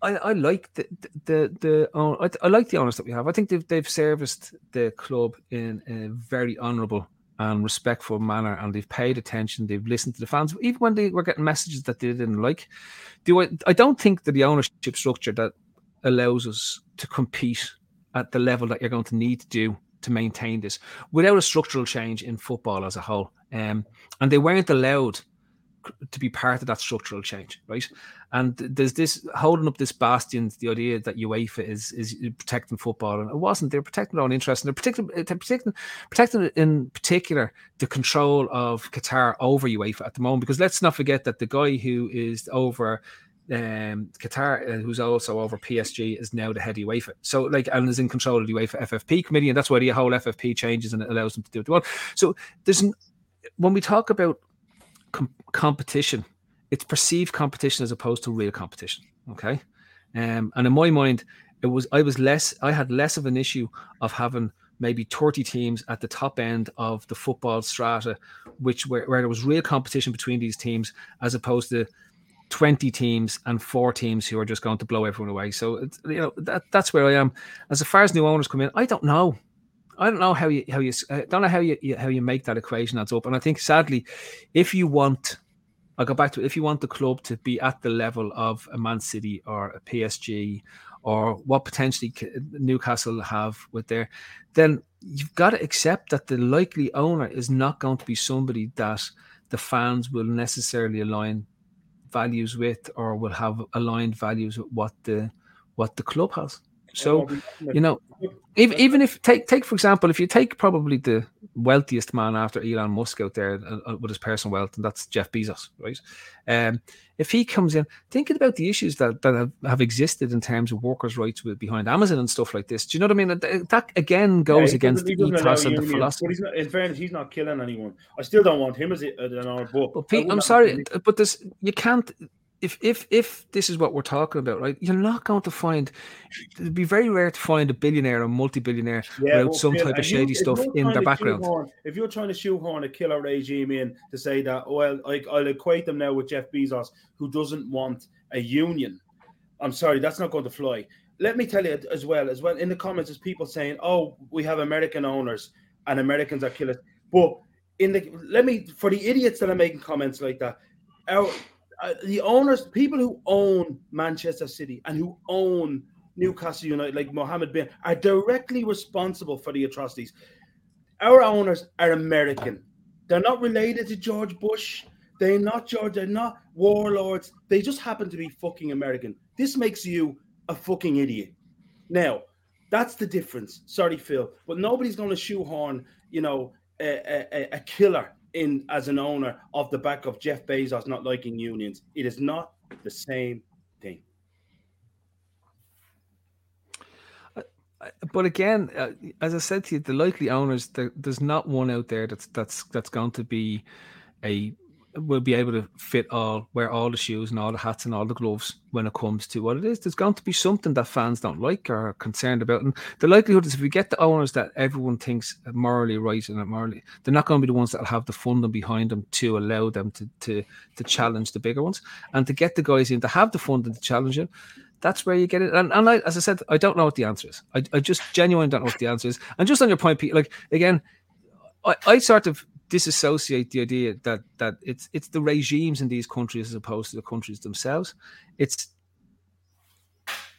I, I like the the the I, I like the owners that we have. I think they've they've serviced the club in a very honourable and respectful manner, and they've paid attention. They've listened to the fans, even when they were getting messages that they didn't like. Do I? I don't think that the ownership structure that allows us to compete at the level that you're going to need to do to maintain this without a structural change in football as a whole. Um, and they weren't allowed to be part of that structural change, right? And there's this holding up this bastion, the idea that UEFA is is protecting football, and it wasn't. They're protecting their own interests, and they're protecting, they're protecting, protecting in particular the control of Qatar over UEFA at the moment. Because let's not forget that the guy who is over um, Qatar, uh, who's also over PSG, is now the head of UEFA. So, like, and is in control of the UEFA FFP committee, and that's why the whole FFP changes and it allows them to do what they want. So, there's when we talk about com- competition. It's perceived competition as opposed to real competition. Okay, um, and in my mind, it was I was less. I had less of an issue of having maybe 30 teams at the top end of the football strata, which where, where there was real competition between these teams, as opposed to 20 teams and four teams who are just going to blow everyone away. So you know that that's where I am. As far as new owners come in, I don't know. I don't know how you how you I uh, don't know how you how you make that equation adds up. And I think sadly, if you want, I'll go back to if you want the club to be at the level of a Man City or a PSG or what potentially Newcastle have with their, then you've got to accept that the likely owner is not going to be somebody that the fans will necessarily align values with or will have aligned values with what the what the club has. So, you know, even even if take take for example, if you take probably the wealthiest man after Elon Musk out there uh, uh, with his personal wealth, and that's Jeff Bezos, right? Um, if he comes in, thinking about the issues that, that have, have existed in terms of workers' rights with, behind Amazon and stuff like this, do you know what I mean? That, that again goes yeah, against the ethos and the philosophy. Not, in fairness, he's not killing anyone. I still don't want him as an hour book. But Pete, I'm sorry, but this you can't if if if this is what we're talking about, right? You're not going to find. It'd be very rare to find a billionaire or multi-billionaire yeah, without well, some type of shady you, stuff in their background. if you're trying to shoehorn a killer regime in to say that, well, I, I'll equate them now with Jeff Bezos, who doesn't want a union. I'm sorry, that's not going to fly. Let me tell you as well, as well in the comments, there's people saying, "Oh, we have American owners and Americans are killers," but in the let me for the idiots that are making comments like that, our uh, the owners, people who own Manchester City and who own Newcastle United, like Mohammed bin, are directly responsible for the atrocities. Our owners are American. They're not related to George Bush. They're not George. They're not warlords. They just happen to be fucking American. This makes you a fucking idiot. Now, that's the difference. Sorry, Phil, but nobody's going to shoehorn, you know, a, a, a killer in as an owner of the back of Jeff Bezos not liking unions. It is not the same thing. But again, uh, as I said to you, the likely owners there, there's not one out there that's that's that's going to be a will be able to fit all, wear all the shoes and all the hats and all the gloves when it comes to what it is. There's going to be something that fans don't like or are concerned about. And the likelihood is if we get the owners that everyone thinks morally right and morally, they're not going to be the ones that have the funding behind them to allow them to, to, to challenge the bigger ones and to get the guys in to have the funding to challenge it. That's where you get it. And, and I, as I said, I don't know what the answer is. I, I just genuinely don't know what the answer is. And just on your point, Pete, like again, I, I sort of disassociate the idea that that it's it's the regimes in these countries as opposed to the countries themselves. It's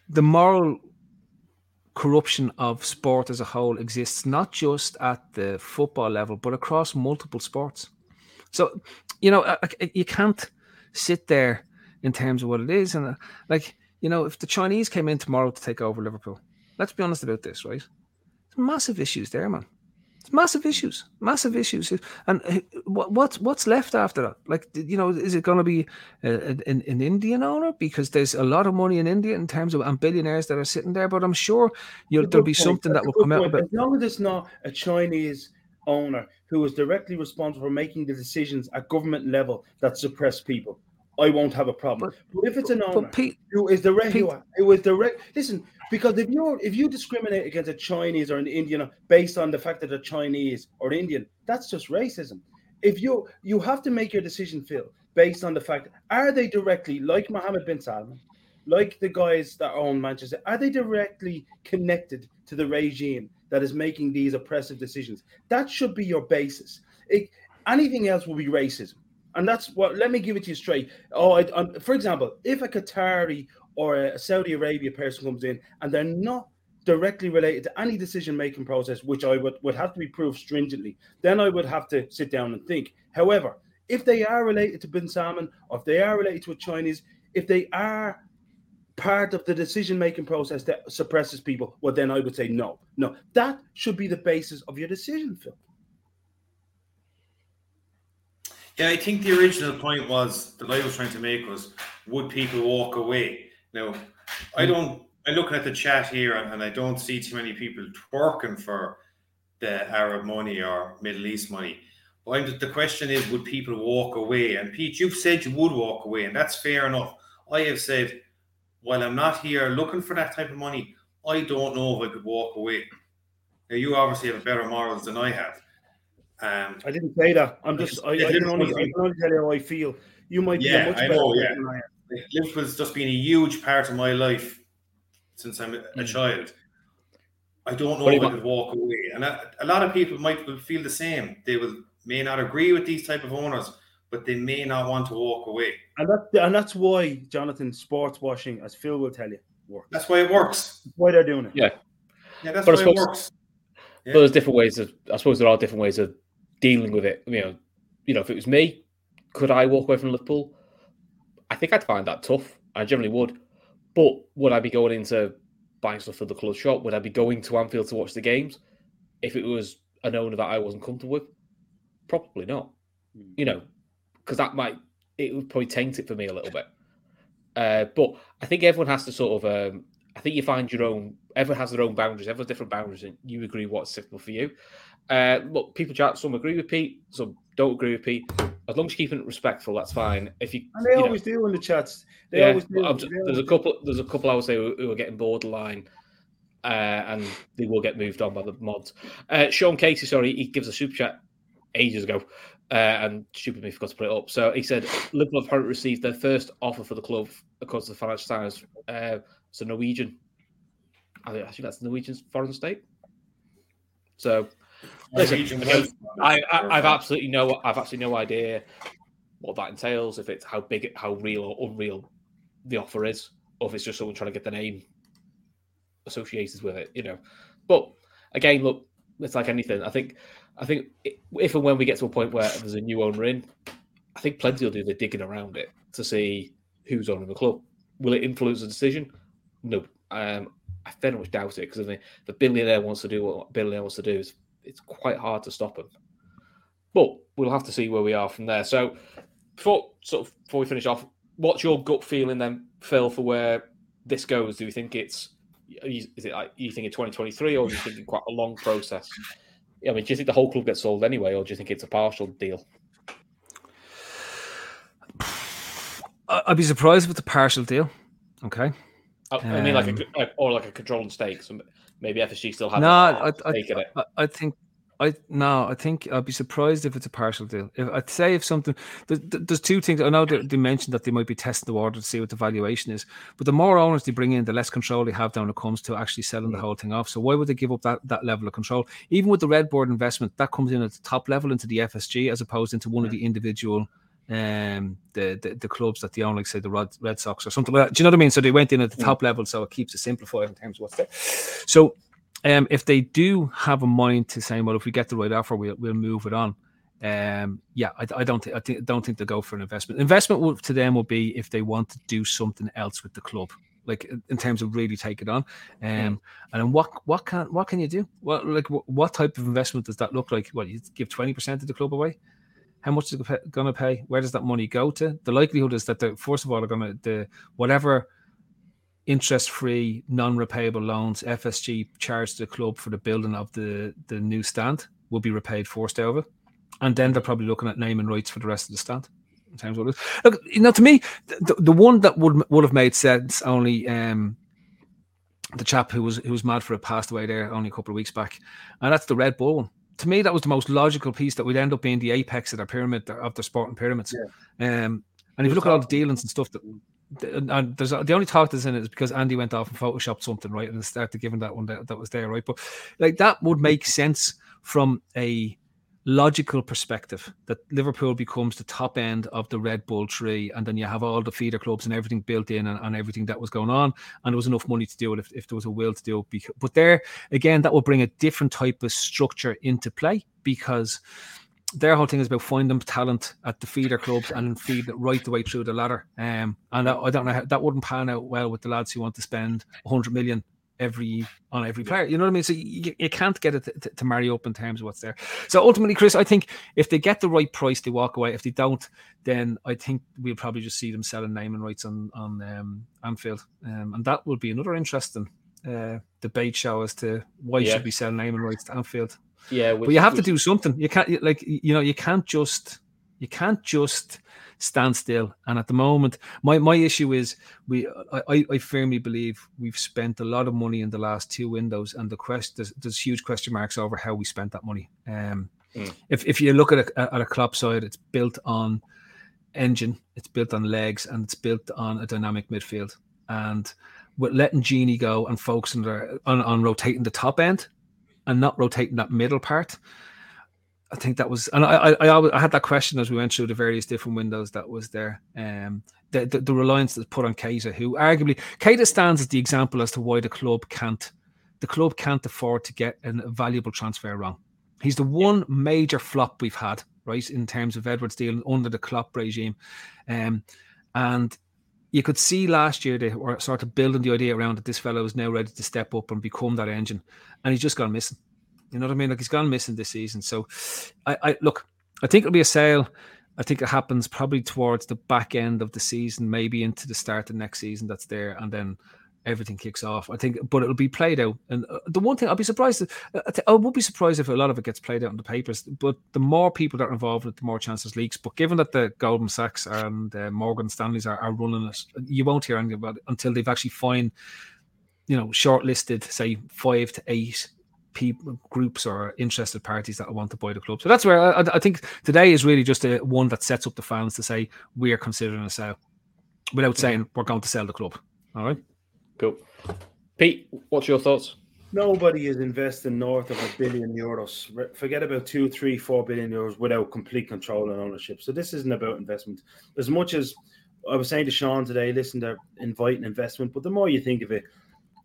the moral corruption of sport as a whole exists not just at the football level but across multiple sports. So, you know, you can't sit there in terms of what it is and uh, like, you know, if the Chinese came in tomorrow to take over Liverpool, let's be honest about this, right? Massive issues there, man. It's massive issues, massive issues. And uh, what's what's left after that? Like, you know, is it going to be an, an Indian owner because there's a lot of money in India in terms of and billionaires that are sitting there? But I'm sure there'll be point. something That's that will come point. out. About. As long as it's not a Chinese owner who is directly responsible for making the decisions at government level that suppress people, I won't have a problem. But, but if it's an owner Pete, who is direct, Pete, who is direct, listen, because if you if you discriminate against a Chinese or an Indian based on the fact that they're Chinese or Indian, that's just racism. If you you have to make your decision, Phil, based on the fact are they directly like Mohammed bin Salman, like the guys that own Manchester, are they directly connected to the regime that is making these oppressive decisions? That should be your basis. It, anything else will be racism. And that's what. Let me give it to you straight. Oh, I, um, for example, if a Qatari or a Saudi Arabia person comes in and they're not directly related to any decision making process, which I would, would have to be proved stringently, then I would have to sit down and think. However, if they are related to Bin Salman, or if they are related to a Chinese, if they are part of the decision making process that suppresses people, well, then I would say no. No, that should be the basis of your decision, Phil. Yeah, I think the original point was that I was trying to make was would people walk away? Now, I don't. I look at the chat here, and, and I don't see too many people twerking for the Arab money or Middle East money. But I'm, the question is, would people walk away? And Pete, you've said you would walk away, and that's fair enough. I have said, while I'm not here looking for that type of money, I don't know if I could walk away. Now, you obviously have better morals than I have. Um, I didn't say that. I'm just. I, I, can only, I can only tell you how I feel. You might yeah, be a much I know, yeah. than I am. Liverpool's just been a huge part of my life since I'm a, mm. child. I don't know if I could walk away, and a, a lot of people might feel the same. They will may not agree with these type of owners, but they may not want to walk away. And that and that's why Jonathan sports washing, as Phil will tell you, works. That's why it works. That's why they're doing it. Yeah, yeah, that's but why suppose, it works. Yeah. But there's different ways of. I suppose there are different ways of dealing with it. You know, you know, if it was me, could I walk away from Liverpool? I think I'd find that tough. I generally would. But would I be going into buying stuff for the club shop? Would I be going to Anfield to watch the games? If it was an owner that I wasn't comfortable with? Probably not. Mm. You know, because that might it would probably taint it for me a little bit. Uh, but I think everyone has to sort of. Um, I think you find your own. Everyone has their own boundaries. Everyone's different boundaries, and you agree what's suitable for you. Uh, look, people chat. Some agree with Pete, some don't agree with Pete. As long as you're keeping it respectful, that's fine. If you and they you always know, do in the chats. They yeah, always do. there's a couple. There's a couple I would say who, who are getting borderline, uh, and they will get moved on by the mods. Uh, Sean Casey, sorry, he gives a super chat ages ago, uh, and stupid me forgot to put it up. So he said Liverpool have received their first offer for the club according to the Financial Times. Uh, it's a Norwegian. I think that's the Norwegian foreign state. So listen, I, I, have absolutely no, I've absolutely no idea what that entails. If it's how big, how real or unreal the offer is, or if it's just someone trying to get the name associated with it, you know. But again, look, it's like anything. I think I think if and when we get to a point where there's a new owner in, I think plenty will do the digging around it to see who's owning the club. Will it influence the decision? No. Um, I very much doubt it because if the billionaire wants to do what billionaire wants to do, it's, it's quite hard to stop them. But we'll have to see where we are from there. So, before sort of before we finish off, what's your gut feeling then, Phil, for where this goes? Do you think it's is it like you think in 2023 or do you think it's quite a long process? I mean, do you think the whole club gets sold anyway, or do you think it's a partial deal? I'd be surprised if it's a partial deal. Okay. I, I mean, like a um, or like a controlling stake. So maybe FSG still has no. I, I, I, I think I no, I think I'd be surprised if it's a partial deal. If I'd say if something, there's, there's two things. I know they, they, mentioned that they might be testing the water to see what the valuation is, but the more owners they bring in, the less control they have when it comes to actually selling the mm. whole thing off. So why would they give up that, that level of control? Even with the RedBird investment, that comes in at the top level into the FSG as opposed into one of the individual um the, the, the clubs that they own, like say the Red, Red Sox or something like that. Do you know what I mean? So they went in at the top level, so it keeps it simplified in terms of what's there. So um, if they do have a mind to saying, well, if we get the right offer, we'll, we'll move it on. Um, yeah, I, I don't think I think, don't think they'll go for an investment. Investment will, to them will be if they want to do something else with the club, like in terms of really take it on. Um, and then what what can what can you do? What like what, what type of investment does that look like? What you give twenty percent of the club away? How much is it going to pay? Where does that money go to? The likelihood is that the first of all are going to the whatever interest-free, non-repayable loans FSG charged the club for the building of the the new stand will be repaid forced over, and then they're probably looking at naming rights for the rest of the stand. In terms of what it is. Look, you know, to me, the, the one that would would have made sense only um, the chap who was who was mad for it passed away there only a couple of weeks back, and that's the Red Bull one. To me, that was the most logical piece that would end up being the apex of their pyramid of their sporting pyramids. Yeah. Um, and if you look at all the dealings and stuff that and there's the only talk that's in it is because Andy went off and photoshopped something right and started giving that one that, that was there right but like that would make sense from a logical perspective that Liverpool becomes the top end of the Red Bull tree and then you have all the feeder clubs and everything built in and, and everything that was going on and there was enough money to do it if, if there was a will to do it but there again that will bring a different type of structure into play because their whole thing is about finding talent at the feeder clubs and feed it right the way through the ladder. Um, and I, I, don't know how that wouldn't pan out well with the lads who want to spend 100 million every on every player. You know what I mean? So you, you can't get it to, to, marry up in terms of what's there. So ultimately, Chris, I think if they get the right price, they walk away. If they don't, then I think we'll probably just see them selling naming rights on on um, Anfield, um, and that will be another interesting uh, debate show as to why yeah. should we sell naming rights to Anfield. Yeah, which, but you have which... to do something. You can't like you know you can't just you can't just stand still. And at the moment, my my issue is we I, I firmly believe we've spent a lot of money in the last two windows, and the quest there's, there's huge question marks over how we spent that money. Um, mm. if if you look at a, at a club side, it's built on engine, it's built on legs, and it's built on a dynamic midfield. And with letting Gini go and focusing on, on rotating the top end, and not rotating that middle part. I think that was, and I, I, I, I had that question as we went through the various different windows that was there. Um, the, the, the reliance that's put on Keita, who arguably Keita stands as the example as to why the club can't, the club can't afford to get a valuable transfer wrong. He's the one major flop we've had, right, in terms of Edwards deal under the Klopp regime, um, and you could see last year they were sort of building the idea around that this fellow is now ready to step up and become that engine, and he's just gone missing. You know what I mean? Like he's gone missing this season. So, I, I look. I think it'll be a sale. I think it happens probably towards the back end of the season, maybe into the start of next season. That's there, and then everything kicks off. I think, but it'll be played out. And uh, the one thing I'll be surprised, uh, I would be surprised if a lot of it gets played out in the papers. But the more people that are involved, with the more chances leaks. But given that the Goldman Sachs and uh, Morgan Stanley's are, are running it, you won't hear anything about it until they've actually find, you know, shortlisted, say five to eight people groups or interested parties that want to buy the club. So that's where I, I think today is really just a one that sets up the fans to say we are considering a sale, without mm-hmm. saying we're going to sell the club. All right. Cool. Pete, what's your thoughts? Nobody is investing north of a billion euros. Forget about two, three, four billion euros without complete control and ownership. So this isn't about investment. As much as I was saying to Sean today, listen, they're inviting investment, but the more you think of it,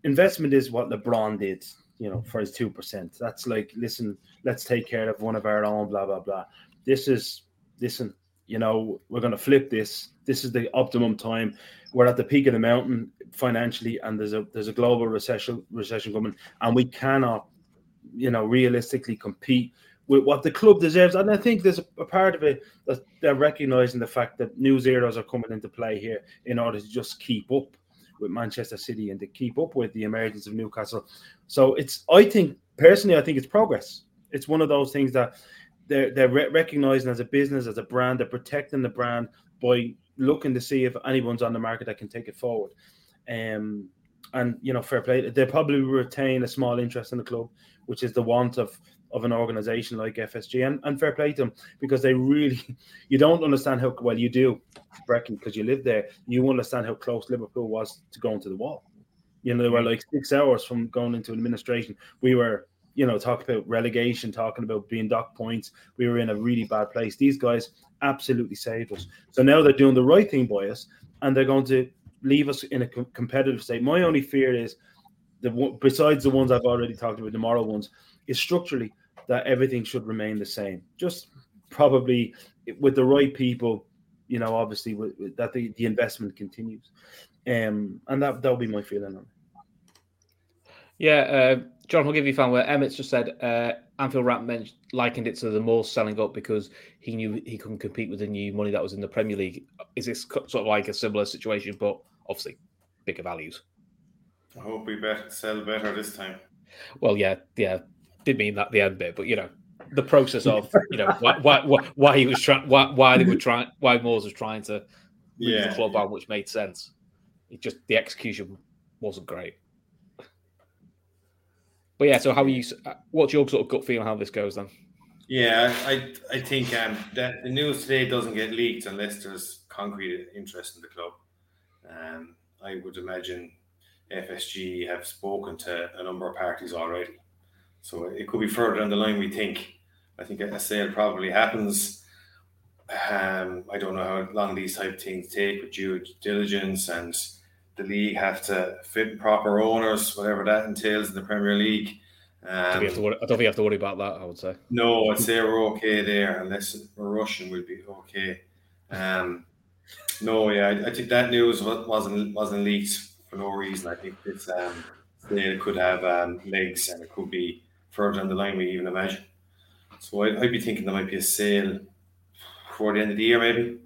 investment is what LeBron did, you know, for his two percent. That's like, listen, let's take care of one of our own, blah blah blah. This is, listen, you know, we're to flip this. This is the optimum time. We're at the peak of the mountain financially, and there's a there's a global recession recession coming, and we cannot, you know, realistically compete with what the club deserves. And I think there's a part of it that they're recognizing the fact that new zeros are coming into play here in order to just keep up with Manchester City and to keep up with the emergence of Newcastle. So it's I think personally I think it's progress. It's one of those things that they're they're re- recognizing as a business, as a brand. They're protecting the brand by looking to see if anyone's on the market that can take it forward. Um, and you know, fair play. They probably retain a small interest in the club, which is the want of of an organization like FSG, and, and fair play to them because they really, you don't understand how well you do, Brecon, because you live there. You understand how close Liverpool was to going to the wall. You know, they were mm. like six hours from going into administration. We were you know, talking about relegation, talking about being dock points. We were in a really bad place. These guys absolutely saved us. So now they're doing the right thing by us, and they're going to leave us in a competitive state. My only fear is the besides the ones I've already talked about, the moral ones, is structurally that everything should remain the same. Just probably with the right people, you know, obviously with, with, that the, the investment continues, um, and that that'll be my feeling on it. Yeah, uh, John, we'll give you a fan where Emmett's just said uh, Anfield Wrap mentioned, likened it to the Moores selling up because he knew he couldn't compete with the new money that was in the Premier League. Is this sort of like a similar situation, but obviously bigger values? I hope we better sell better this time. Well, yeah, yeah, did mean that the end bit, but you know, the process of you know why why, why he was trying why why they were trying why Moores was trying to yeah. the club on, which made sense. It just the execution wasn't great. But yeah, so how are you? Uh, what's your sort of gut feeling how this goes then? Yeah, I I think um, that the news today doesn't get leaked unless there's concrete interest in the club. Um, I would imagine FSG have spoken to a number of parties already, so it could be further down the line. We think. I think a sale probably happens. Um, I don't know how long these type of things take with due diligence and the league have to fit proper owners, whatever that entails in the Premier League. Um, I, don't worry, I don't think you have to worry about that. I would say no. I'd say we're okay there, unless we're Russian, we'll be okay. Um, no, yeah, I, I, think that news wasn't wasn't leaked for no reason. I think it's um, it could have um, legs and it could be further down the line we even imagine. So I'd, I'd be thinking there might be a sale before the end of the year, maybe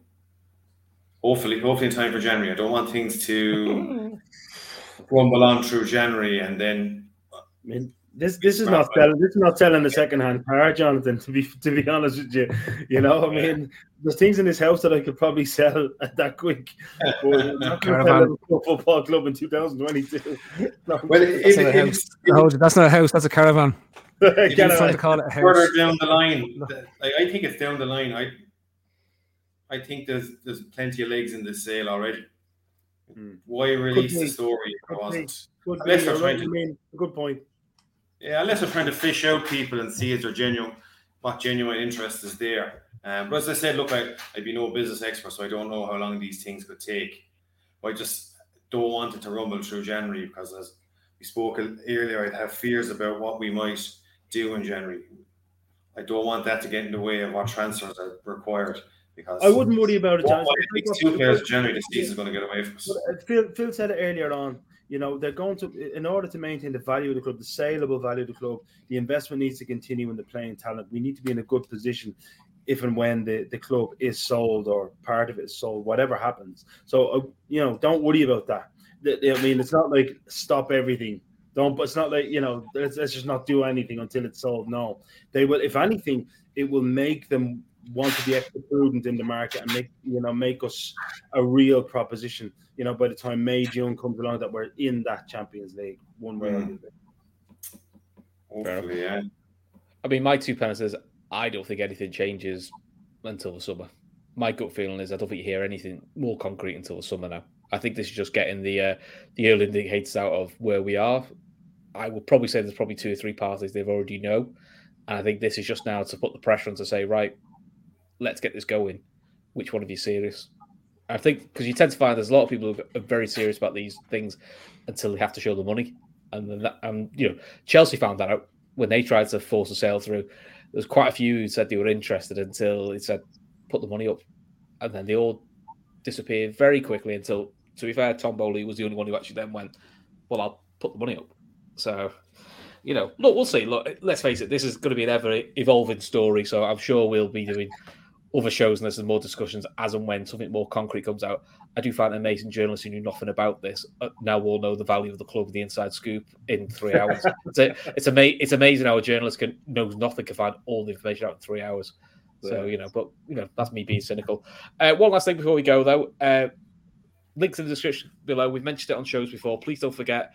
hopefully, hopefully in time for January. I don't want things to rumble on through January and then. I mean, this this is not selling. This is not selling the second hand car, Jonathan. To be to be honest with you, you know, I mean, there's things in this house that I could probably sell at that quick. not football club in 2022. well, that's, not a house. No, that's not a house. That's a caravan. to call it a house. Further down the line, I think it's down the line. I I think there's there's plenty of legs in this sale already. Mm. Why release the story? Could wasn't. Good, unless they're trying mean, good point. Yeah, unless they're trying to fish out people and see if they're genuine, what genuine interest is there. Um, but as I said, look, I, I'd be no business expert, so I don't know how long these things could take. But I just don't want it to rumble through January because, as we spoke earlier, I'd have fears about what we might do in January. I don't want that to get in the way of what transfers are required. Because I wouldn't worry about it. John. two players generally the season's going to get away from us. Phil, Phil said it earlier on. You know, they're going to, in order to maintain the value of the club, the saleable value of the club, the investment needs to continue in the playing talent. We need to be in a good position if and when the, the club is sold or part of it is sold, whatever happens. So, uh, you know, don't worry about that. I mean, it's not like stop everything. Don't, but it's not like, you know, let's, let's just not do anything until it's sold. No, they will, if anything, it will make them want to be extra prudent in the market and make you know make us a real proposition. You know, by the time May June comes along, that we're in that Champions League one way mm. or the other. yeah. I mean, my two pence is I don't think anything changes until the summer. My gut feeling is I don't think you hear anything more concrete until the summer now. I think this is just getting the uh, the early indicators out of where we are. I would probably say there's probably two or three parties they've already know, and I think this is just now to put the pressure on to say, right, let's get this going. Which one of you serious? I think because you tend to find there's a lot of people who are very serious about these things until they have to show the money, and then that, and you know Chelsea found that out when they tried to force a sale through. There's quite a few who said they were interested until he said put the money up, and then they all disappeared very quickly until. To be fair, Tom Boehly was the only one who actually then went, "Well, I'll put the money up." So, you know, look, we'll see. Look, let's face it, this is going to be an ever evolving story. So I'm sure we'll be doing other shows and there's more discussions as and when something more concrete comes out. I do find amazing journalists who knew nothing about this uh, now all know the value of the club, the inside scoop in three hours. it's, a, it's, ama- it's amazing how a journalist can knows nothing can find all the information out in three hours. So you know, but you know that's me being cynical. Uh, one last thing before we go though, uh, links in the description below. We've mentioned it on shows before. Please don't forget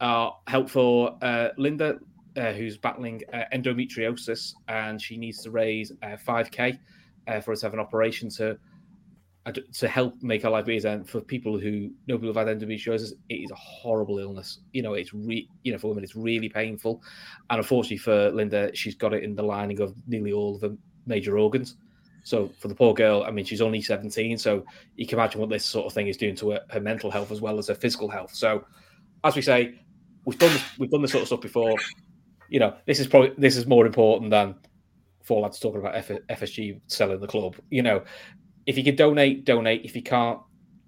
our help for uh, Linda, uh, who's battling uh, endometriosis, and she needs to raise five k uh, for us have an operation to uh, to help make our life easier. And for people who know people who've had endometriosis, it is a horrible illness. You know, it's re- you know for women it's really painful, and unfortunately for Linda, she's got it in the lining of nearly all of the major organs. So for the poor girl, I mean, she's only 17, so you can imagine what this sort of thing is doing to her, her mental health as well as her physical health. So, as we say, we've done this, we've done this sort of stuff before. You know, this is probably this is more important than four lads talking about F- FSG selling the club. You know, if you can donate, donate. If you can't,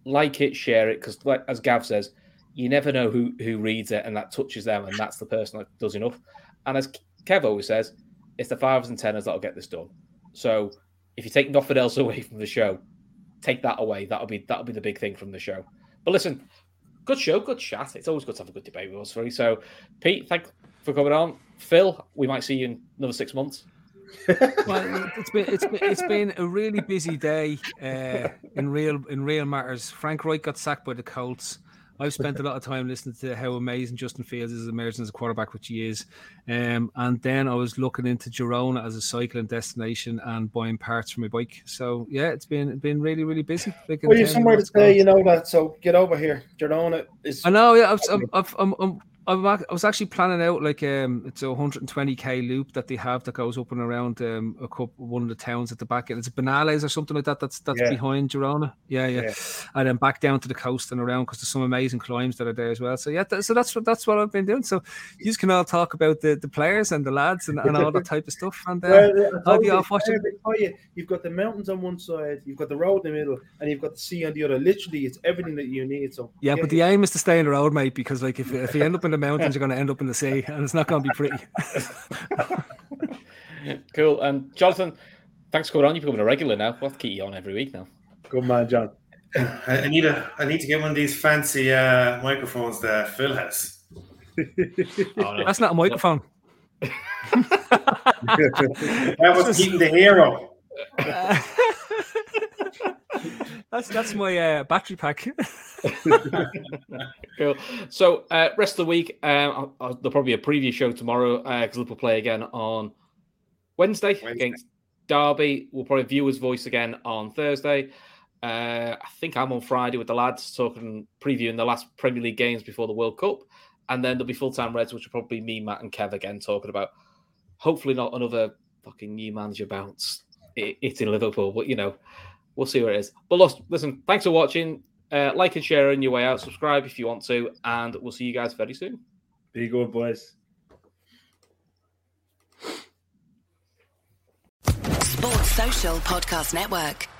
like it, share it, because like, as Gav says, you never know who who reads it and that touches them, and that's the person that does enough. And as Kev always says, it's the fivers and tenors that'll get this done. So if you take nothing else away from the show, take that away. That'll be that'll be the big thing from the show. But listen, good show, good chat. It's always good to have a good debate with us three. So, Pete, thank for coming on. Phil, we might see you in another six months well, it's been it's been it's been a really busy day uh, in real in real matters. Frank Reich got sacked by the Colts. I've spent a lot of time listening to how amazing Justin Fields is emerging as a quarterback, which he is. Um, and then I was looking into Girona as a cycling destination and buying parts for my bike. So yeah, it's been been really really busy. Well, you're somewhere to stay, you know that. So get over here. Girona is. I know. Yeah, I've, I've, I'm, I'm I was actually planning out like um, it's a 120k loop that they have that goes up and around um, a couple one of the towns at the back end. It's Banyoles or something like that. That's that's yeah. behind Girona. Yeah, yeah, yeah, and then back down to the coast and around because there's some amazing climbs that are there as well. So yeah, th- so that's what that's what I've been doing. So you just can all talk about the, the players and the lads and, and all that type of stuff. And uh, well, I'll be off watching. You, you've got the mountains on one side, you've got the road in the middle, and you've got the sea on the other. Literally, it's everything that you need. So yeah, but the aim is to stay on the road, mate, because like if if you end up in the mountains, you're going to end up in the sea, and it's not going to be pretty. cool. And Jonathan, thanks for coming on. You're becoming a regular now. We'll have to keep you on every week now. Good man, John. I need a I need to get one of these fancy uh, microphones that Phil has. oh, no. That's not a microphone. that was keeping the hero. That's that's my uh, battery pack. cool. So, uh, rest of the week, uh, there'll probably be a preview show tomorrow because uh, Liverpool play again on Wednesday, Wednesday, against Derby. We'll probably viewers' voice again on Thursday. Uh, I think I'm on Friday with the lads talking, previewing the last Premier League games before the World Cup, and then there'll be full time Reds, which will probably be me, Matt, and Kev again talking about. Hopefully, not another fucking new manager bounce. It's in Liverpool, but you know, we'll see where it is. But listen, thanks for watching. Uh, like and share on your way out. Subscribe if you want to, and we'll see you guys very soon. Be good, boys. Sports Social Podcast Network.